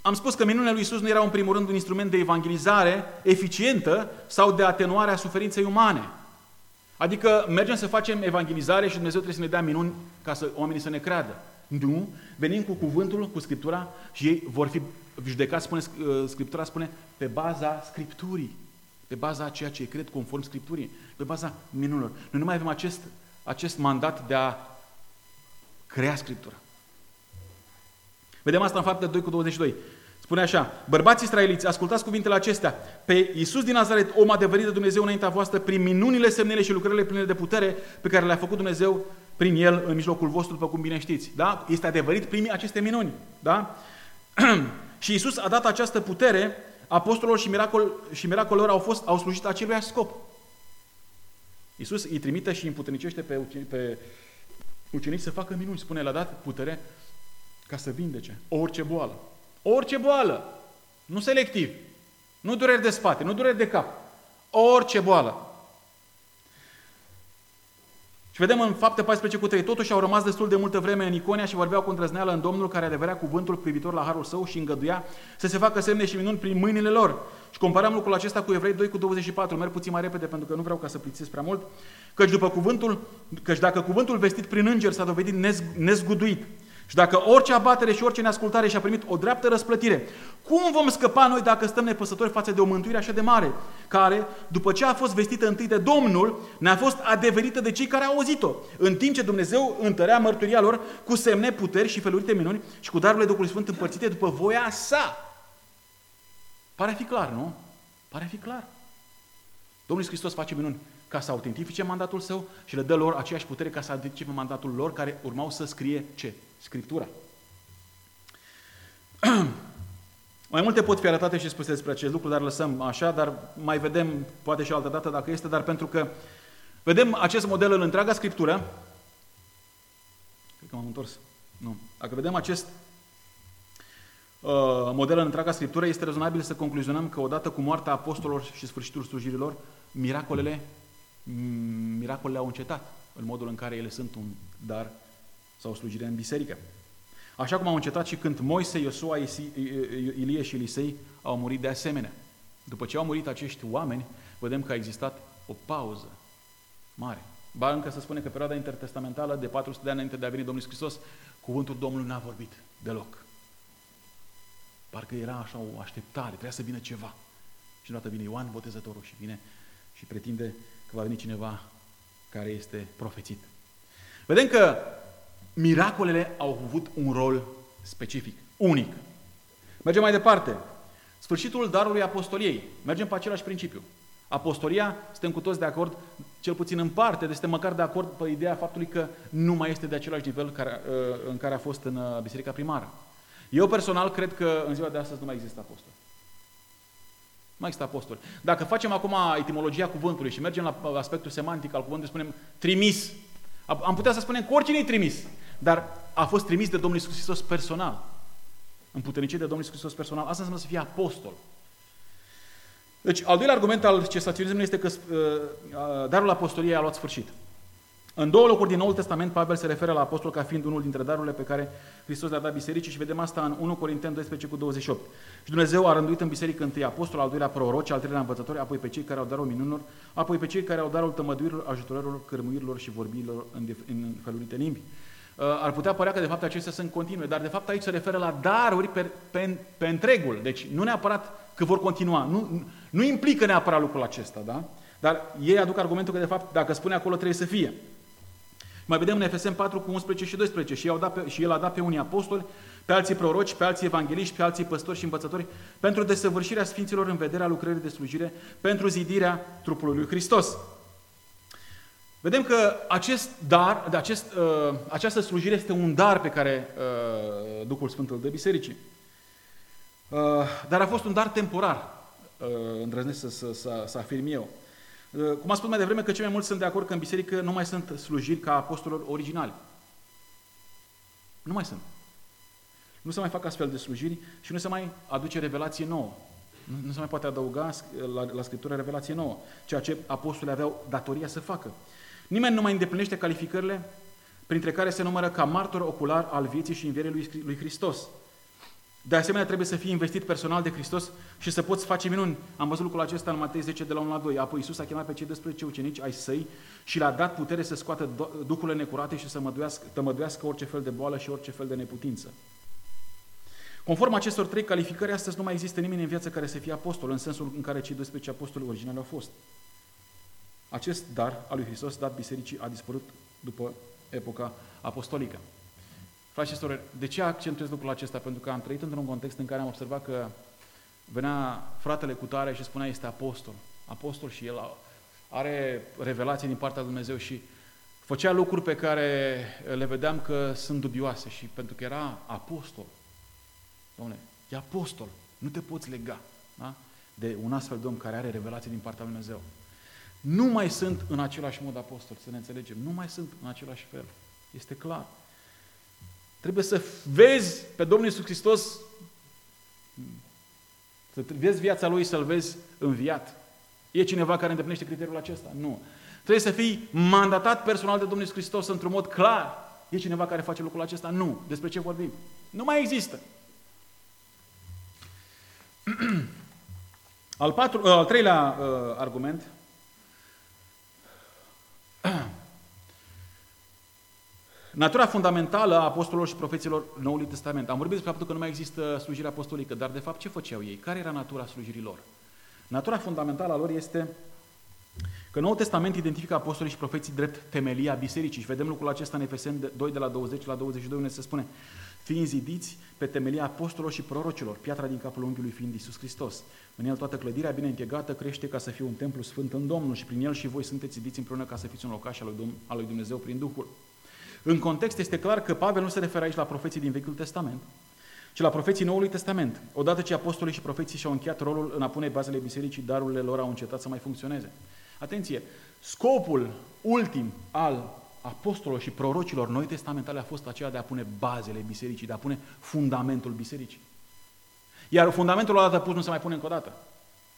A: am spus că minunile lui Isus nu erau în primul rând un instrument de evangelizare eficientă sau de atenuare a suferinței umane. Adică mergem să facem evangelizare și Dumnezeu trebuie să ne dea minuni ca să oamenii să ne creadă. Nu, venim cu cuvântul, cu Scriptura și ei vor fi judecați, spune, uh, Scriptura spune, pe baza Scripturii, pe baza a ceea ce cred conform Scripturii, pe baza minunilor. Noi nu mai avem acest, acest mandat de a crea Scriptura. Vedem asta în fapte 2 cu 22. Spune așa, bărbați israeliți, ascultați cuvintele acestea. Pe Iisus din Nazaret, om adevărit de Dumnezeu înaintea voastră, prin minunile, semnele și lucrările pline de putere pe care le-a făcut Dumnezeu prin El în mijlocul vostru, după cum bine știți. Da? Este adevărit primi aceste minuni. Da? <clears throat> și Iisus a dat această putere apostolilor și, miracol, și miracolelor au, fost, au slujit acelui scop. Iisus îi trimite și îi împuternicește pe, ucenici, pe ucenici să facă minuni. Spune, l-a dat putere ca să vindece orice boală. Orice boală. Nu selectiv. Nu dureri de spate, nu dureri de cap. Orice boală. Și vedem în fapte 14 cu 3, totuși au rămas destul de multă vreme în Iconia și vorbeau cu îndrăzneală în Domnul care adevărea cuvântul privitor la harul său și îngăduia să se facă semne și minuni prin mâinile lor. Și comparam lucrul acesta cu Evrei 2 cu 24, merg puțin mai repede pentru că nu vreau ca să plictisesc prea mult, căci, după cuvântul, căci dacă cuvântul vestit prin înger s-a dovedit nezguduit, și dacă orice abatere și orice neascultare și-a primit o dreaptă răsplătire, cum vom scăpa noi dacă stăm nepăsători față de o mântuire așa de mare, care, după ce a fost vestită întâi de Domnul, ne-a fost adeverită de cei care au auzit-o, în timp ce Dumnezeu întărea mărturia lor cu semne, puteri și felurite minuni și cu darurile Duhului Sfânt împărțite după voia sa. Pare fi clar, nu? Pare fi clar. Domnul Hristos face minuni ca să autentifice mandatul său și le dă lor aceeași putere ca să autentifice mandatul lor care urmau să scrie ce? Scriptura. <clears throat> mai multe pot fi arătate și spuse despre acest lucru, dar lăsăm așa, dar mai vedem, poate și altă dată dacă este, dar pentru că vedem acest model în întreaga Scriptură, cred că m-am întors, nu, dacă vedem acest uh, model în întreaga Scriptură, este rezonabil să concluzionăm că odată cu moartea apostolilor și sfârșitul slujirilor, miracolele, miracolele au încetat în modul în care ele sunt un dar sau slujire în biserică. Așa cum au încetat și când Moise, Iosua, Ilie și Elisei au murit de asemenea. După ce au murit acești oameni, vedem că a existat o pauză mare. Ba încă se spune că perioada intertestamentală de 400 de ani înainte de a veni Domnul Hristos, cuvântul Domnului n-a vorbit deloc. Parcă era așa o așteptare, trebuia să vină ceva. Și deodată vine Ioan Botezătorul și vine și pretinde că va veni cineva care este profețit. Vedem că miracolele au avut un rol specific, unic. Mergem mai departe. Sfârșitul darului apostoliei. Mergem pe același principiu. Apostolia, suntem cu toți de acord, cel puțin în parte, deci suntem măcar de acord pe ideea faptului că nu mai este de același nivel care, uh, în care a fost în uh, biserica primară. Eu personal cred că în ziua de astăzi nu mai există apostol. Nu mai există apostol. Dacă facem acum etimologia cuvântului și mergem la aspectul semantic al cuvântului, spunem trimis. Am putea să spunem că oricine e trimis, dar a fost trimis de Domnul Iisus Hristos personal. Împuternicit de Domnul Iisus Hristos personal. Asta înseamnă să fie apostol. Deci, al doilea argument al cesaționismului este că uh, uh, darul apostoliei a luat sfârșit. În două locuri din Noul Testament, Pavel se referă la apostol ca fiind unul dintre darurile pe care Hristos le-a dat bisericii și vedem asta în 1 Corinteni 12 cu 28. Și Dumnezeu a rânduit în biserică întâi apostol, al doilea proroci, al treilea învățători, apoi pe cei care au darul minunilor, apoi pe cei care au darul tămăduirilor, ajutorărilor, cărmuirilor și vorbirilor în, în felurite limbi. Uh, ar putea părea că de fapt acestea sunt continue, dar de fapt aici se referă la daruri pe, pe, pe întregul. Deci nu neapărat că vor continua. Nu, nu implică neapărat lucrul acesta, da? Dar ei aduc argumentul că de fapt dacă spune acolo trebuie să fie. Mai vedem în Efesem 4 cu 11 și 12 și, dat pe, și el a dat pe unii apostoli, pe alții proroci, pe alții evangeliști, pe alții păstori și învățători, pentru desăvârșirea Sfinților în vederea lucrării de slujire, pentru zidirea trupului lui Hristos. Vedem că acest dar, acest, uh, această slujire este un dar pe care uh, Duhul Sfânt îl dă bisericii. Uh, dar a fost un dar temporar, uh, îndrăznesc să, să, să, să afirm eu. Uh, cum am spus mai devreme, că cei mai mulți sunt de acord că în biserică nu mai sunt slujiri ca apostolilor originali. Nu mai sunt. Nu se mai fac astfel de slujiri și nu se mai aduce revelație nouă. Nu, nu se mai poate adăuga la, la Scriptură revelație nouă, ceea ce apostolii aveau datoria să facă. Nimeni nu mai îndeplinește calificările printre care se numără ca martor ocular al vieții și învierii lui Hristos. De asemenea, trebuie să fii investit personal de Hristos și să poți face minuni. Am văzut lucrul acesta în Matei 10, de la 1 la 2. Apoi Iisus a chemat pe cei 12 ucenici ai săi și le-a dat putere să scoată duhurile necurate și să măduiască, tămăduiască orice fel de boală și orice fel de neputință. Conform acestor trei calificări, astăzi nu mai există nimeni în viață care să fie apostol, în sensul în care cei 12 apostoli originali au fost. Acest dar al lui Hristos, dat bisericii, a dispărut după epoca apostolică. Frați și sorori, de ce accentuez lucrul acesta? Pentru că am trăit într-un context în care am observat că venea fratele cu tare și spunea este apostol. Apostol și el are revelație din partea lui Dumnezeu și făcea lucruri pe care le vedeam că sunt dubioase și pentru că era apostol. Dom'le, e apostol, nu te poți lega da? de un astfel de om care are revelație din partea lui Dumnezeu. Nu mai sunt în același mod apostol, să ne înțelegem. Nu mai sunt în același fel. Este clar. Trebuie să vezi pe Domnul Iisus Hristos, să vezi viața Lui, să-L vezi înviat. E cineva care îndeplinește criteriul acesta? Nu. Trebuie să fii mandatat personal de Domnul Iisus Hristos într-un mod clar. E cineva care face lucrul acesta? Nu. Despre ce vorbim? Nu mai există. <clears throat> Al, patru, al treilea uh, argument <clears throat> Natura fundamentală a apostolilor și profeților Noului Testament. Am vorbit despre faptul că nu mai există slujire apostolică, dar de fapt ce făceau ei? Care era natura slujirilor? Natura fundamentală a lor este că Noul Testament identifică apostolii și profeții drept temelia bisericii. Și vedem lucrul acesta în Efeseni 2 de la 20 la 22, unde se spune fiind zidiți pe temelia apostolilor și prorocilor, piatra din capul unghiului fiind Iisus Hristos. În el toată clădirea bine închegată crește ca să fie un templu sfânt în Domnul și prin el și voi sunteți zidiți împreună ca să fiți un locaș al lui Dumnezeu prin Duhul. În context este clar că Pavel nu se referă aici la profeții din Vechiul Testament, ci la profeții Noului Testament. Odată ce apostolii și profeții și-au încheiat rolul în a pune bazele bisericii, darurile lor au încetat să mai funcționeze. Atenție! Scopul ultim al apostolilor și prorocilor noi testamentale a fost aceea de a pune bazele bisericii, de a pune fundamentul bisericii. Iar fundamentul odată pus nu se mai pune încă o dată.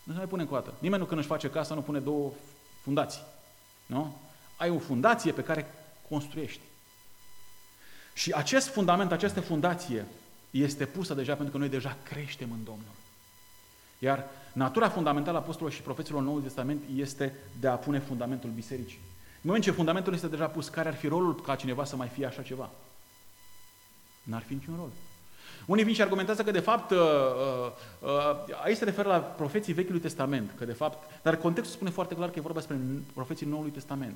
A: Nu se mai pune încă o dată. Nimeni nu când își face casa nu pune două fundații. Nu? Ai o fundație pe care construiești. Și acest fundament, această fundație este pusă deja pentru că noi deja creștem în Domnul. Iar natura fundamentală a apostolilor și profeților Noului Testament este de a pune fundamentul bisericii. În moment ce fundamentul este deja pus, care ar fi rolul ca cineva să mai fie așa ceva? N-ar fi niciun rol. Unii vin și argumentează că, de fapt, uh, uh, uh, aici se referă la profeții Vechiului Testament, că, de fapt, dar contextul spune foarte clar că e vorba despre profeții Noului Testament.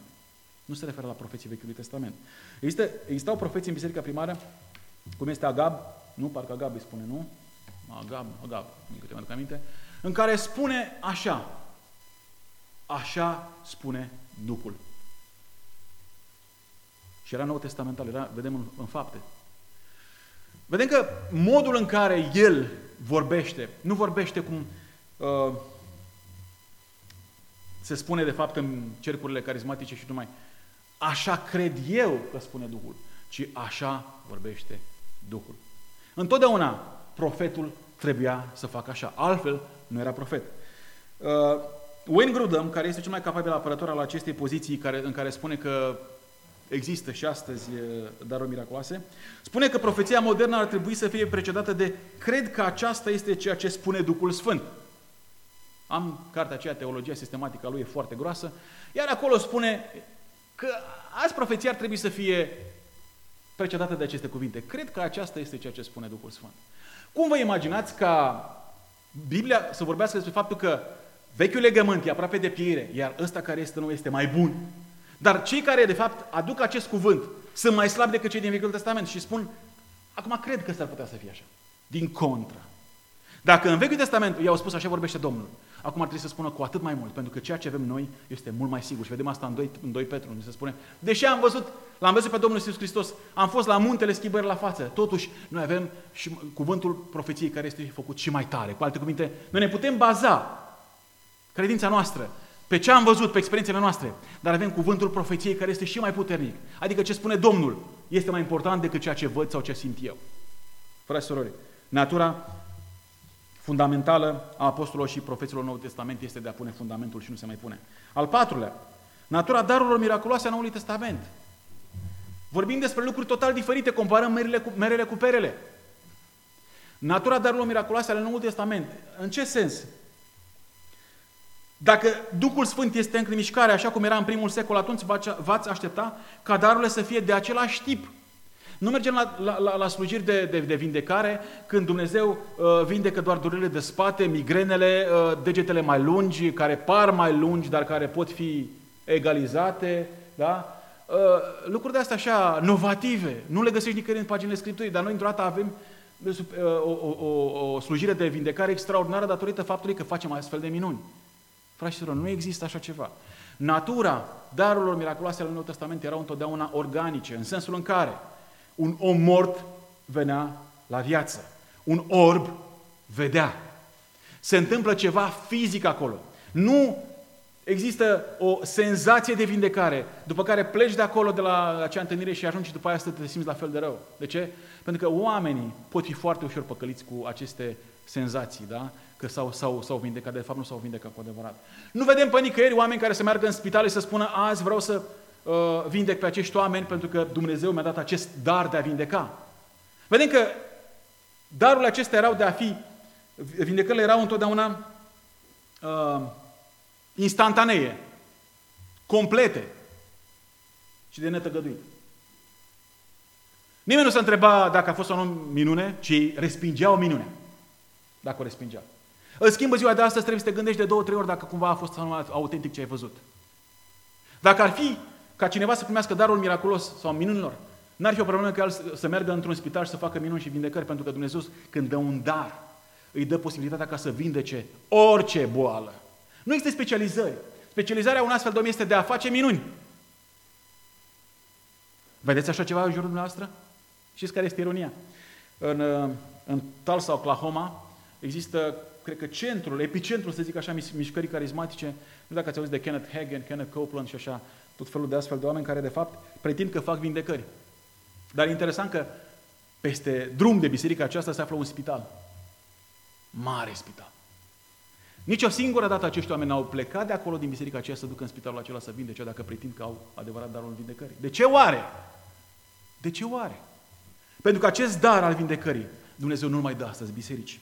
A: Nu se referă la profeții Vechiului Testament. Există, existau profeții în Biserica Primară, cum este Agab, nu, parcă Agab îi spune, nu? Agab, Agab, nu câte mi-aduc aminte, în care spune așa, așa spune Duhul. Și era Nou Testamental, era, vedem în, în fapte. Vedem că modul în care el vorbește, nu vorbește cum uh, se spune de fapt în cercurile carismatice și numai, așa cred eu că spune Duhul, ci așa vorbește Duhul. Întotdeauna profetul trebuia să facă așa, altfel nu era profet. Uh, Wayne Grudem, care este cel mai capabil apărător al acestei poziții care, în care spune că există și astăzi daruri miraculoase, spune că profeția modernă ar trebui să fie precedată de cred că aceasta este ceea ce spune Duhul Sfânt. Am cartea aceea, Teologia Sistematică a lui e foarte groasă, iar acolo spune că azi profeția ar trebui să fie precedată de aceste cuvinte. Cred că aceasta este ceea ce spune Duhul Sfânt. Cum vă imaginați ca Biblia să vorbească despre faptul că vechiul legământ e aproape de piere, iar ăsta care este nou este mai bun? Dar cei care, de fapt, aduc acest cuvânt sunt mai slabi decât cei din Vechiul Testament și spun, acum cred că s-ar putea să fie așa. Din contră. Dacă în Vechiul Testament i-au spus așa vorbește Domnul, acum ar trebui să spună cu atât mai mult, pentru că ceea ce avem noi este mult mai sigur. Și vedem asta în 2, în 2 Petru, unde se spune, deși am văzut, l-am văzut pe Domnul Iisus Hristos, am fost la muntele schimbări la față, totuși noi avem și cuvântul profeției care este făcut și mai tare. Cu alte cuvinte, noi ne putem baza credința noastră pe ce am văzut, pe experiențele noastre, dar avem cuvântul profeției care este și mai puternic. Adică ce spune Domnul este mai important decât ceea ce văd sau ce simt eu. Frate surori, natura fundamentală a apostolilor și profeților Noului Testament este de a pune fundamentul și nu se mai pune. Al patrulea, natura darurilor miraculoase a Noului Testament. Vorbim despre lucruri total diferite, comparăm merele cu, merele cu perele. Natura darurilor miraculoase ale Noului Testament. În ce sens? Dacă Duhul Sfânt este în mișcare, așa cum era în primul secol, atunci v-ați aștepta ca darurile să fie de același tip. Nu mergem la, la, la, la slujiri de, de, de vindecare când Dumnezeu uh, vindecă doar durerile de spate, migrenele, uh, degetele mai lungi, care par mai lungi, dar care pot fi egalizate. Da? Uh, lucruri de astea așa novative, nu le găsești nicăieri în paginile Scripturii, dar noi într-o dată avem uh, o, o, o, o slujire de vindecare extraordinară datorită faptului că facem astfel de minuni. Fraților, nu există așa ceva. Natura darurilor miraculoase ale Noului Testament erau întotdeauna organice, în sensul în care un om mort venea la viață, un orb vedea. Se întâmplă ceva fizic acolo. Nu există o senzație de vindecare, după care pleci de acolo de la acea întâlnire și ajungi și după aia să te simți la fel de rău. De ce? Pentru că oamenii pot fi foarte ușor păcăliți cu aceste senzații, da? Că s-au, s-au, s-au vindecat, de fapt nu s-au vindecat cu adevărat. Nu vedem pe nicăieri oameni care să meargă în spital și să spună azi vreau să uh, vindec pe acești oameni pentru că Dumnezeu mi-a dat acest dar de a vindeca. Vedem că darurile acestea erau de a fi, vindecările erau întotdeauna uh, instantanee, complete și de netăgăduit. Nimeni nu se întreba dacă a fost sau nu minune, ci respingea o minune. Dacă o respingea. În schimb, ziua de astăzi trebuie să te gândești de două, trei ori dacă cumva a fost sau nu autentic ce ai văzut. Dacă ar fi ca cineva să primească darul miraculos sau minunilor, n-ar fi o problemă că el să meargă într-un spital și să facă minuni și vindecări, pentru că Dumnezeu, când dă un dar, îi dă posibilitatea ca să vindece orice boală. Nu există specializări. Specializarea unui astfel de om este de a face minuni. Vedeți așa ceva în jurul dumneavoastră? Știți care este ironia? În, în Tulsa, Oklahoma, există cred că centrul, epicentrul, să zic așa, mișcării carismatice, nu știu dacă ați auzit de Kenneth Hagin, Kenneth Copeland și așa, tot felul de astfel de oameni care, de fapt, pretind că fac vindecări. Dar e interesant că peste drum de biserica aceasta se află un spital. Mare spital. Nici o singură dată acești oameni au plecat de acolo din biserica aceea să ducă în spitalul acela să vindece dacă pretind că au adevărat darul vindecării. De ce oare? De ce oare? Pentru că acest dar al vindecării Dumnezeu nu-l mai dă astăzi bisericii.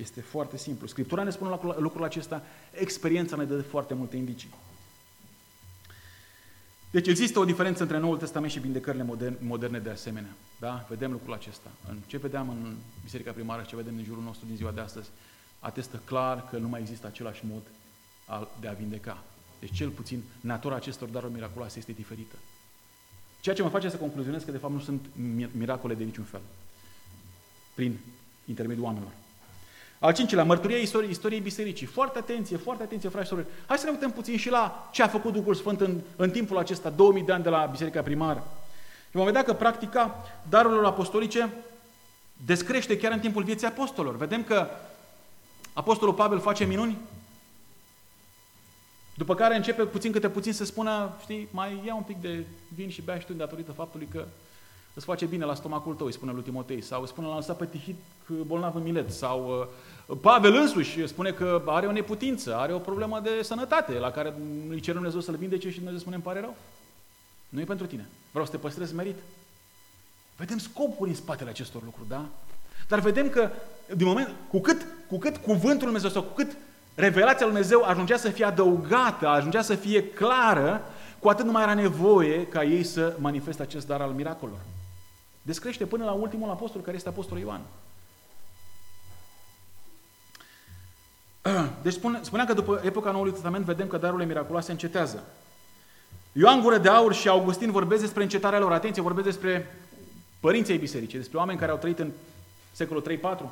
A: Este foarte simplu. Scriptura ne spune lucrul acesta, experiența ne dă foarte multe indicii. Deci există o diferență între Noul Testament și vindecările moderne, moderne de asemenea. Da? Vedem lucrul acesta. În ce vedeam în Biserica Primară și ce vedem în jurul nostru din ziua de astăzi, atestă clar că nu mai există același mod de a vindeca. Deci cel puțin natura acestor daruri miraculoase este diferită. Ceea ce mă face să concluzionez că de fapt nu sunt miracole de niciun fel. Prin intermediul oamenilor. Al cincilea, mărturia istoriei, istoriei bisericii. Foarte atenție, foarte atenție, frați și Hai să ne uităm puțin și la ce a făcut Duhul Sfânt în, în timpul acesta, 2000 de ani de la Biserica Primară. Și vom vedea că practica darurilor apostolice descrește chiar în timpul vieții apostolilor. Vedem că Apostolul Pavel face minuni, după care începe puțin câte puțin să spună, știi, mai ia un pic de vin și bea și tu datorită faptului că îți face bine la stomacul tău, îi spune lui Timotei, sau îi spune la lăsat pe Tihit bolnav în milet, sau uh, Pavel însuși spune că are o neputință, are o problemă de sănătate, la care îi cer Dumnezeu să-l vindece și Dumnezeu spune, îmi pare rău. Nu e pentru tine. Vreau să te păstrezi merit. Vedem scopuri în spatele acestor lucruri, da? Dar vedem că, din moment, cu cât, cu cât cuvântul Lui Dumnezeu sau cu cât revelația Lui Dumnezeu ajungea să fie adăugată, ajungea să fie clară, cu atât nu mai era nevoie ca ei să manifeste acest dar al miracolelor. Descrește până la ultimul apostol, care este apostolul Ioan. <clears throat> Deci spune, spunea că după epoca Noului Testament vedem că darurile miraculoase încetează. Ioan Gură de Aur și Augustin vorbesc despre încetarea lor. Atenție, vorbesc despre părinții bisericii, despre oameni care au trăit în secolul 3-4.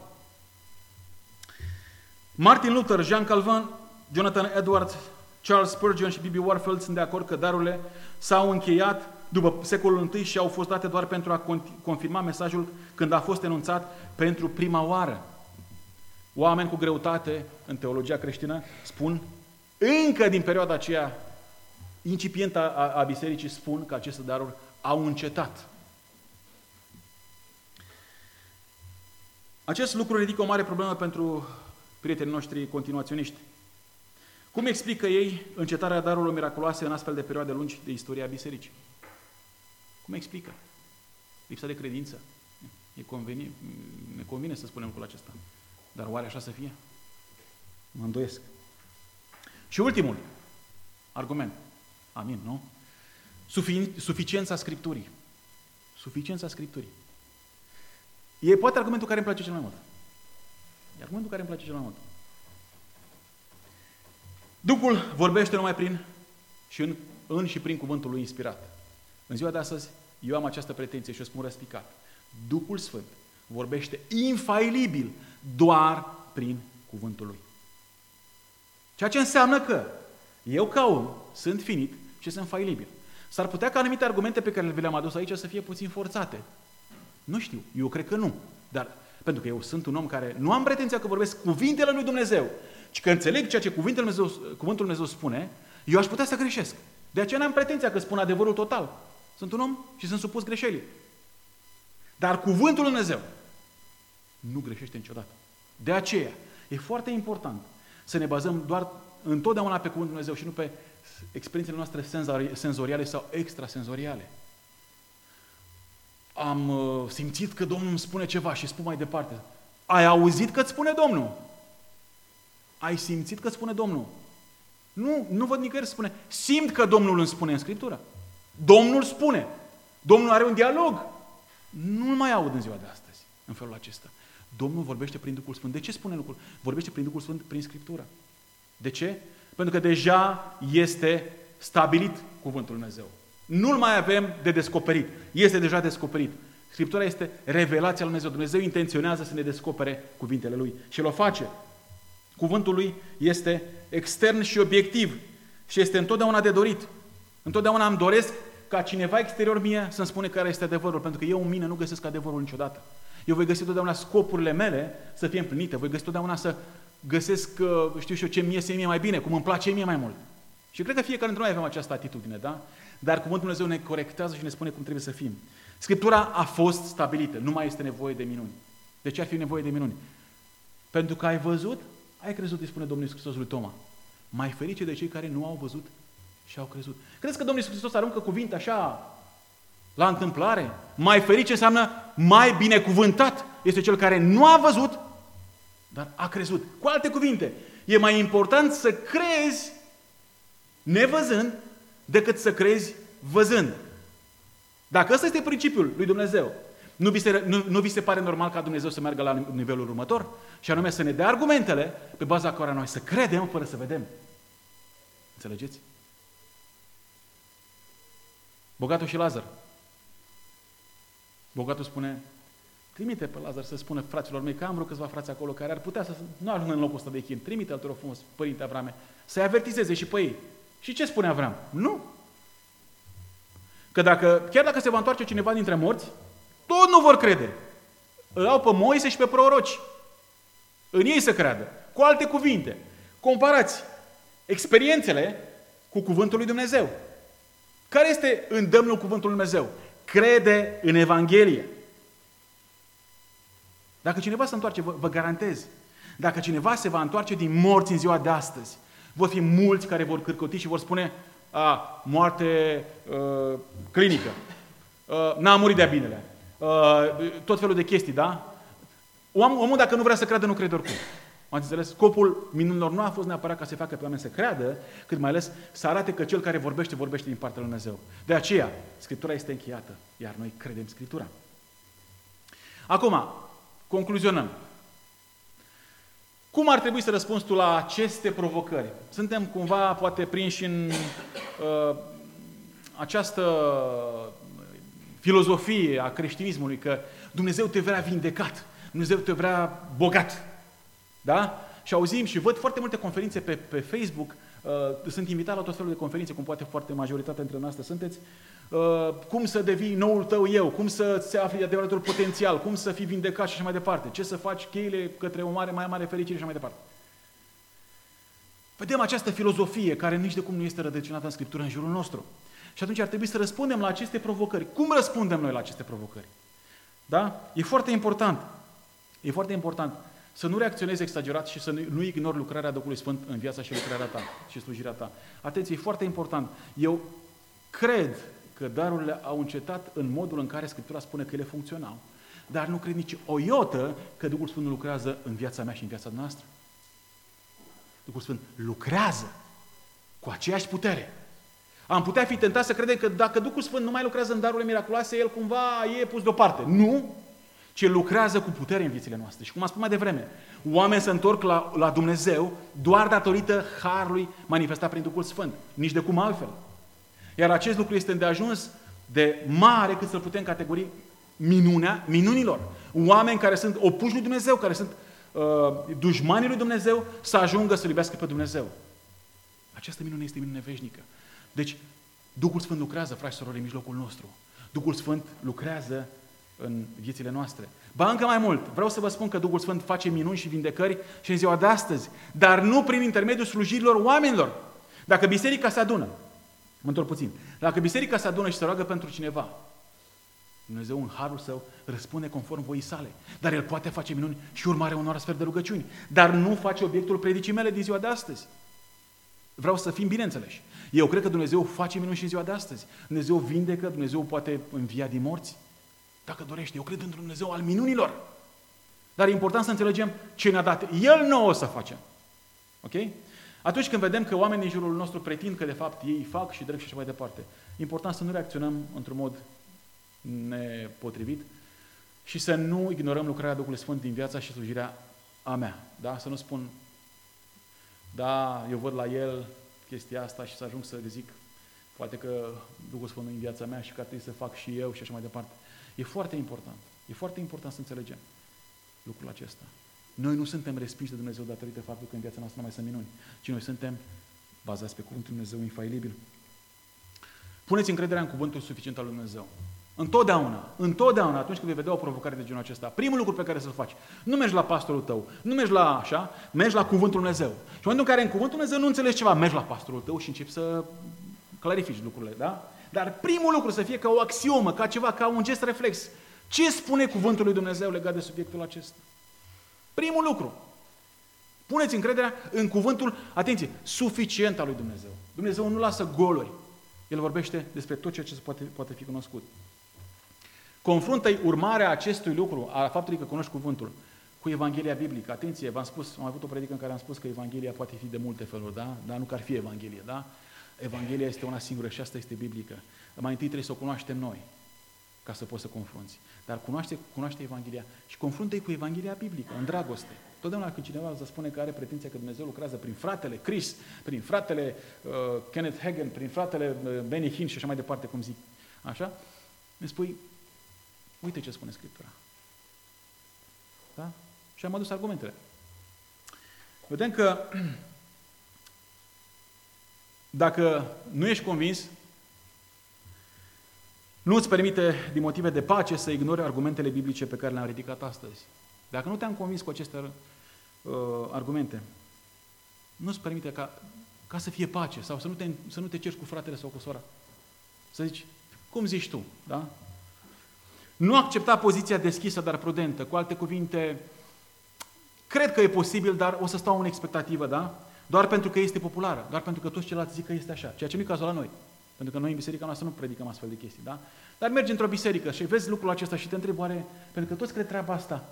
A: Martin Luther, Jean Calvin, Jonathan Edwards, Charles Spurgeon și B.B. Warfield sunt de acord că darurile s-au încheiat după secolul I și au fost date doar pentru a confirma mesajul când a fost enunțat pentru prima oară. Oameni cu greutate în teologia creștină spun, încă din perioada aceea incipientă a, a bisericii, spun că aceste daruri au încetat. Acest lucru ridică o mare problemă pentru prietenii noștri continuaționiști. Cum explică ei încetarea darurilor miraculoase în astfel de perioade lungi de istoria bisericii? Cum explică? Lipsa de credință. E conveni, ne convine să spunem lucrul acesta. Dar oare așa să fie? Mă îndoiesc. Și ultimul argument. Amin, nu? Sufi- suficiența Scripturii. Suficiența Scripturii. E poate argumentul care îmi place cel mai mult. E argumentul care îmi place cel mai mult. Duhul vorbește numai prin și în, în și prin cuvântul lui inspirat. În ziua de astăzi, eu am această pretenție și o spun răspicat. Duhul Sfânt vorbește infailibil doar prin cuvântul lui. Ceea ce înseamnă că eu ca om sunt finit și sunt failibil. S-ar putea ca anumite argumente pe care le-am adus aici să fie puțin forțate. Nu știu, eu cred că nu. Dar pentru că eu sunt un om care nu am pretenția că vorbesc cuvintele lui Dumnezeu, ci că înțeleg ceea ce cuvântul Dumnezeu, cuvântul Dumnezeu spune, eu aș putea să greșesc. De aceea n-am pretenția că spun adevărul total. Sunt un om și sunt supus greșelii. Dar cuvântul lui Dumnezeu nu greșește niciodată. De aceea e foarte important să ne bazăm doar întotdeauna pe cuvântul Dumnezeu și nu pe experiențele noastre senzoriale sau extrasenzoriale am uh, simțit că Domnul îmi spune ceva și spun mai departe. Ai auzit că îți spune Domnul? Ai simțit că îți spune Domnul? Nu, nu văd nicăieri să spune. Simt că Domnul îmi spune în Scriptură. Domnul spune. Domnul are un dialog. Nu-l mai aud în ziua de astăzi, în felul acesta. Domnul vorbește prin Duhul Sfânt. De ce spune lucrul? Vorbește prin Duhul Sfânt, prin Scriptură. De ce? Pentru că deja este stabilit cuvântul Dumnezeu. Nu-l mai avem de descoperit. Este deja descoperit. Scriptura este revelația lui Dumnezeu. Dumnezeu intenționează să ne descopere cuvintele Lui și el o face. Cuvântul Lui este extern și obiectiv și este întotdeauna de dorit. Întotdeauna îmi doresc ca cineva exterior mie să-mi spune care este adevărul, pentru că eu în mine nu găsesc adevărul niciodată. Eu voi găsi totdeauna scopurile mele să fie împlinite, voi găsi totdeauna să găsesc, uh, știu și eu, ce mie se mie mai bine, cum îmi place mie mai mult. Și cred că fiecare dintre noi avem această atitudine, da? Dar Cuvântul Dumnezeu ne corectează și ne spune cum trebuie să fim. Scriptura a fost stabilită, nu mai este nevoie de minuni. De ce ar fi nevoie de minuni? Pentru că ai văzut, ai crezut, îi spune Domnul Iisus Hristos lui Toma. Mai ferice de cei care nu au văzut și au crezut. Crezi că Domnul Iisus Hristos aruncă cuvinte așa la întâmplare? Mai ferice înseamnă mai binecuvântat este cel care nu a văzut, dar a crezut. Cu alte cuvinte, e mai important să crezi nevăzând decât să crezi văzând. Dacă ăsta este principiul lui Dumnezeu, nu vi, se, nu, nu vi se pare normal ca Dumnezeu să meargă la nivelul următor? Și anume să ne dea argumentele pe baza care noi să credem fără să vedem. Înțelegeți? Bogatul și Lazar. Bogatul spune, trimite pe Lazar să spună fraților mei că am vreo câțiva frați acolo care ar putea să nu ajungă în locul ăsta de chin. Trimite-l, te rog frumos, părinte Avrame, să-i avertizeze și pe ei. Și ce spune Avram? Nu. Că dacă, chiar dacă se va întoarce cineva dintre morți, tot nu vor crede. Îl au pe Moise și pe proroci. În ei să creadă. Cu alte cuvinte, comparați experiențele cu Cuvântul lui Dumnezeu. Care este îndemnul Cuvântului lui Dumnezeu? Crede în Evanghelie. Dacă cineva se întoarce, vă, vă garantez, dacă cineva se va întoarce din morți în ziua de astăzi, vor fi mulți care vor cârcoti și vor spune, a, moarte uh, clinică, uh, n-a murit de-a binele, uh, tot felul de chestii, da? Om, omul dacă nu vrea să creadă, nu crede oricum. Am înțeles? Scopul minunilor nu a fost neapărat ca să facă pe oameni să creadă, cât mai ales să arate că cel care vorbește, vorbește din partea lui Dumnezeu. De aceea, Scriptura este încheiată, iar noi credem Scriptura. Acum, concluzionăm. Cum ar trebui să răspunzi tu la aceste provocări? Suntem cumva poate prinși în uh, această filozofie a creștinismului că Dumnezeu te vrea vindecat, Dumnezeu te vrea bogat. Da? Și auzim și văd foarte multe conferințe pe, pe Facebook, uh, sunt invitat la tot felul de conferințe, cum poate foarte majoritatea dintre noastre sunteți, uh, cum să devii noul tău eu, cum să se afli adevăratul potențial, cum să fii vindecat și așa mai departe, ce să faci cheile către o mare, mai mare fericire și așa mai departe. Vedem această filozofie care nici de cum nu este rădăcinată în Scriptură în jurul nostru. Și atunci ar trebui să răspundem la aceste provocări. Cum răspundem noi la aceste provocări? Da? E foarte important. E foarte important să nu reacționezi exagerat și să nu ignori lucrarea Duhului Sfânt în viața și lucrarea ta și slujirea ta. Atenție, e foarte important. Eu cred că darurile au încetat în modul în care Scriptura spune că ele funcționau, dar nu cred nici o iotă că Duhul Sfânt nu lucrează în viața mea și în viața noastră. Duhul Sfânt lucrează cu aceeași putere. Am putea fi tentat să credem că dacă Duhul Sfânt nu mai lucrează în darurile miraculoase, El cumva e pus deoparte. Nu! Ci lucrează cu putere în viețile noastre. Și cum am spus mai devreme, oameni se întorc la, la Dumnezeu doar datorită harului manifestat prin Duhul Sfânt, nici de cum altfel. Iar acest lucru este îndeajuns de mare cât să-l putem categori minunea, minunilor. Oameni care sunt opuși lui Dumnezeu, care sunt uh, dușmanii lui Dumnezeu, să ajungă să iubească pe Dumnezeu. Această minune este minune veșnică. Deci, Duhul Sfânt lucrează, frați și surori, în mijlocul nostru. Duhul Sfânt lucrează în viețile noastre. Ba încă mai mult, vreau să vă spun că Duhul Sfânt face minuni și vindecări și în ziua de astăzi, dar nu prin intermediul slujirilor oamenilor. Dacă biserica se adună, mă întorc puțin, dacă biserica se adună și se roagă pentru cineva, Dumnezeu în harul său răspunde conform voii sale. Dar El poate face minuni și urmare unor astfel de rugăciuni. Dar nu face obiectul predicii mele din ziua de astăzi. Vreau să fim bineînțeleși. Eu cred că Dumnezeu face minuni și în ziua de astăzi. Dumnezeu vindecă, Dumnezeu poate învia din morți. Dacă dorește, eu cred într-un Dumnezeu al minunilor. Dar e important să înțelegem ce ne-a dat El nouă să facem. Ok? Atunci când vedem că oamenii în jurul nostru pretind că de fapt ei fac și drept și așa mai departe, e important să nu reacționăm într-un mod nepotrivit și să nu ignorăm lucrarea Duhului Sfânt din viața și slujirea a mea. Da? Să nu spun, da, eu văd la el chestia asta și să ajung să zic, poate că Duhul Sfânt în viața mea și că ar trebui să fac și eu și așa mai departe. E foarte important. E foarte important să înțelegem lucrul acesta. Noi nu suntem respinși de Dumnezeu datorită faptului că în viața noastră nu mai sunt minuni, ci noi suntem bazați pe Cuvântul Dumnezeu infailibil. Puneți încrederea în Cuvântul suficient al lui Dumnezeu. Întotdeauna, întotdeauna, atunci când vei vedea o provocare de genul acesta, primul lucru pe care să-l faci, nu mergi la pastorul tău, nu mergi la așa, mergi la Cuvântul Dumnezeu. Și în momentul în care în Cuvântul Dumnezeu nu înțelegi ceva, mergi la pastorul tău și începi să clarifici lucrurile, da? Dar primul lucru să fie ca o axiomă, ca ceva, ca un gest reflex. Ce spune cuvântul lui Dumnezeu legat de subiectul acesta? Primul lucru. Puneți încrederea în cuvântul, atenție, suficient al lui Dumnezeu. Dumnezeu nu lasă goluri. El vorbește despre tot ceea ce poate, poate fi cunoscut. Confruntă-i urmarea acestui lucru, a faptului că cunoști cuvântul, cu Evanghelia biblică. Atenție, v-am spus, am avut o predică în care am spus că Evanghelia poate fi de multe feluri, da? Dar nu că ar fi Evanghelie, da? Evanghelia este una singură și asta este biblică. mai întâi trebuie să o cunoaștem noi, ca să poți să confrunți. Dar cunoaște, cunoaște Evanghelia și confruntă-i cu Evanghelia biblică, în dragoste. Totdeauna când cineva îți spune că are pretenția că Dumnezeu lucrează prin fratele Chris, prin fratele uh, Kenneth Hagen, prin fratele uh, Benny Hinn și așa mai departe, cum zic, așa, îmi spui, uite ce spune Scriptura. Da? Și am adus argumentele. Vedem că <clears throat> dacă nu ești convins, nu îți permite, din motive de pace, să ignori argumentele biblice pe care le-am ridicat astăzi. Dacă nu te-am convins cu aceste uh, argumente, nu îți permite ca, ca să fie pace sau să nu, te, să nu te ceri cu fratele sau cu sora. Să zici, cum zici tu, da? Nu accepta poziția deschisă, dar prudentă. Cu alte cuvinte, cred că e posibil, dar o să stau în expectativă, da? Doar pentru că este populară, doar pentru că toți ceilalți zic că este așa, ceea ce nu e cazul la noi. Pentru că noi în biserica noastră nu predicăm astfel de chestii, da? Dar mergi într-o biserică și vezi lucrul acesta și te întrebi oare, pentru că toți cred treaba asta,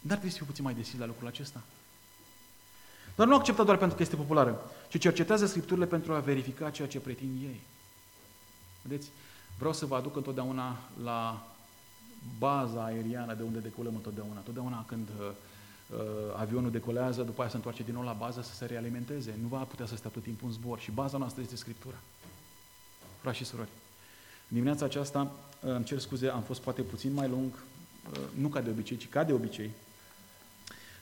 A: dar trebuie să fiu puțin mai deschis la lucrul acesta. Dar nu accepta doar pentru că este populară, ci cercetează Scripturile pentru a verifica ceea ce pretind ei. Vedeți? Vreau să vă aduc întotdeauna la baza aeriană de unde decolăm întotdeauna. Totdeauna când uh, uh, avionul decolează, după aia se întoarce din nou la bază să se realimenteze. Nu va putea să stea tot timpul în zbor. Și baza noastră este Scriptura. Frați și surori. Dimineața aceasta, uh, îmi cer scuze, am fost poate puțin mai lung, uh, nu ca de obicei, ci ca de obicei.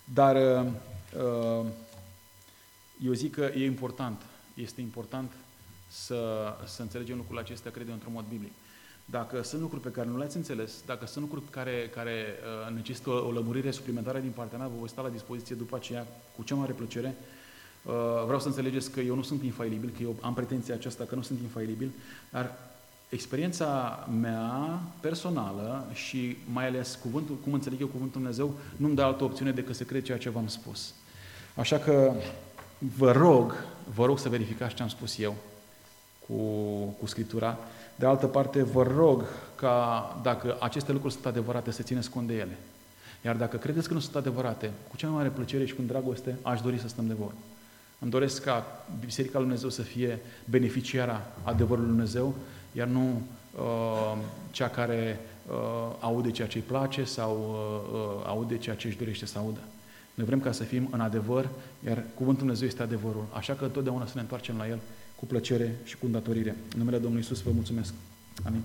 A: Dar uh, uh eu zic că e important, este important să, să înțelegem lucrurile acestea, cred eu, într-un mod biblic. Dacă sunt lucruri pe care nu le-ați înțeles, dacă sunt lucruri care, care uh, necesită o, o lămurire suplimentară din partea mea, vă voi sta la dispoziție după aceea cu cea mare plăcere. Uh, vreau să înțelegeți că eu nu sunt infailibil, că eu am pretenția aceasta că nu sunt infailibil, dar experiența mea personală și mai ales cuvântul, cum înțeleg eu cuvântul Dumnezeu, nu-mi dă altă opțiune decât să cred ceea ce v-am spus. Așa că vă rog, vă rog să verificați ce am spus eu cu, cu Scriptura. De altă parte, vă rog ca dacă aceste lucruri sunt adevărate, să țineți cont de ele. Iar dacă credeți că nu sunt adevărate, cu cea mai mare plăcere și cu dragoste, aș dori să stăm de vorbă. Îmi doresc ca Biserica lui Dumnezeu să fie beneficiara adevărului lui Dumnezeu, iar nu uh, cea care uh, aude ceea ce îi place sau uh, uh, aude ceea ce își dorește să audă. Noi vrem ca să fim în adevăr, iar Cuvântul Dumnezeu este adevărul. Așa că întotdeauna să ne întoarcem la El cu plăcere și cu îndatorire. În numele Domnului Isus vă mulțumesc. Amin.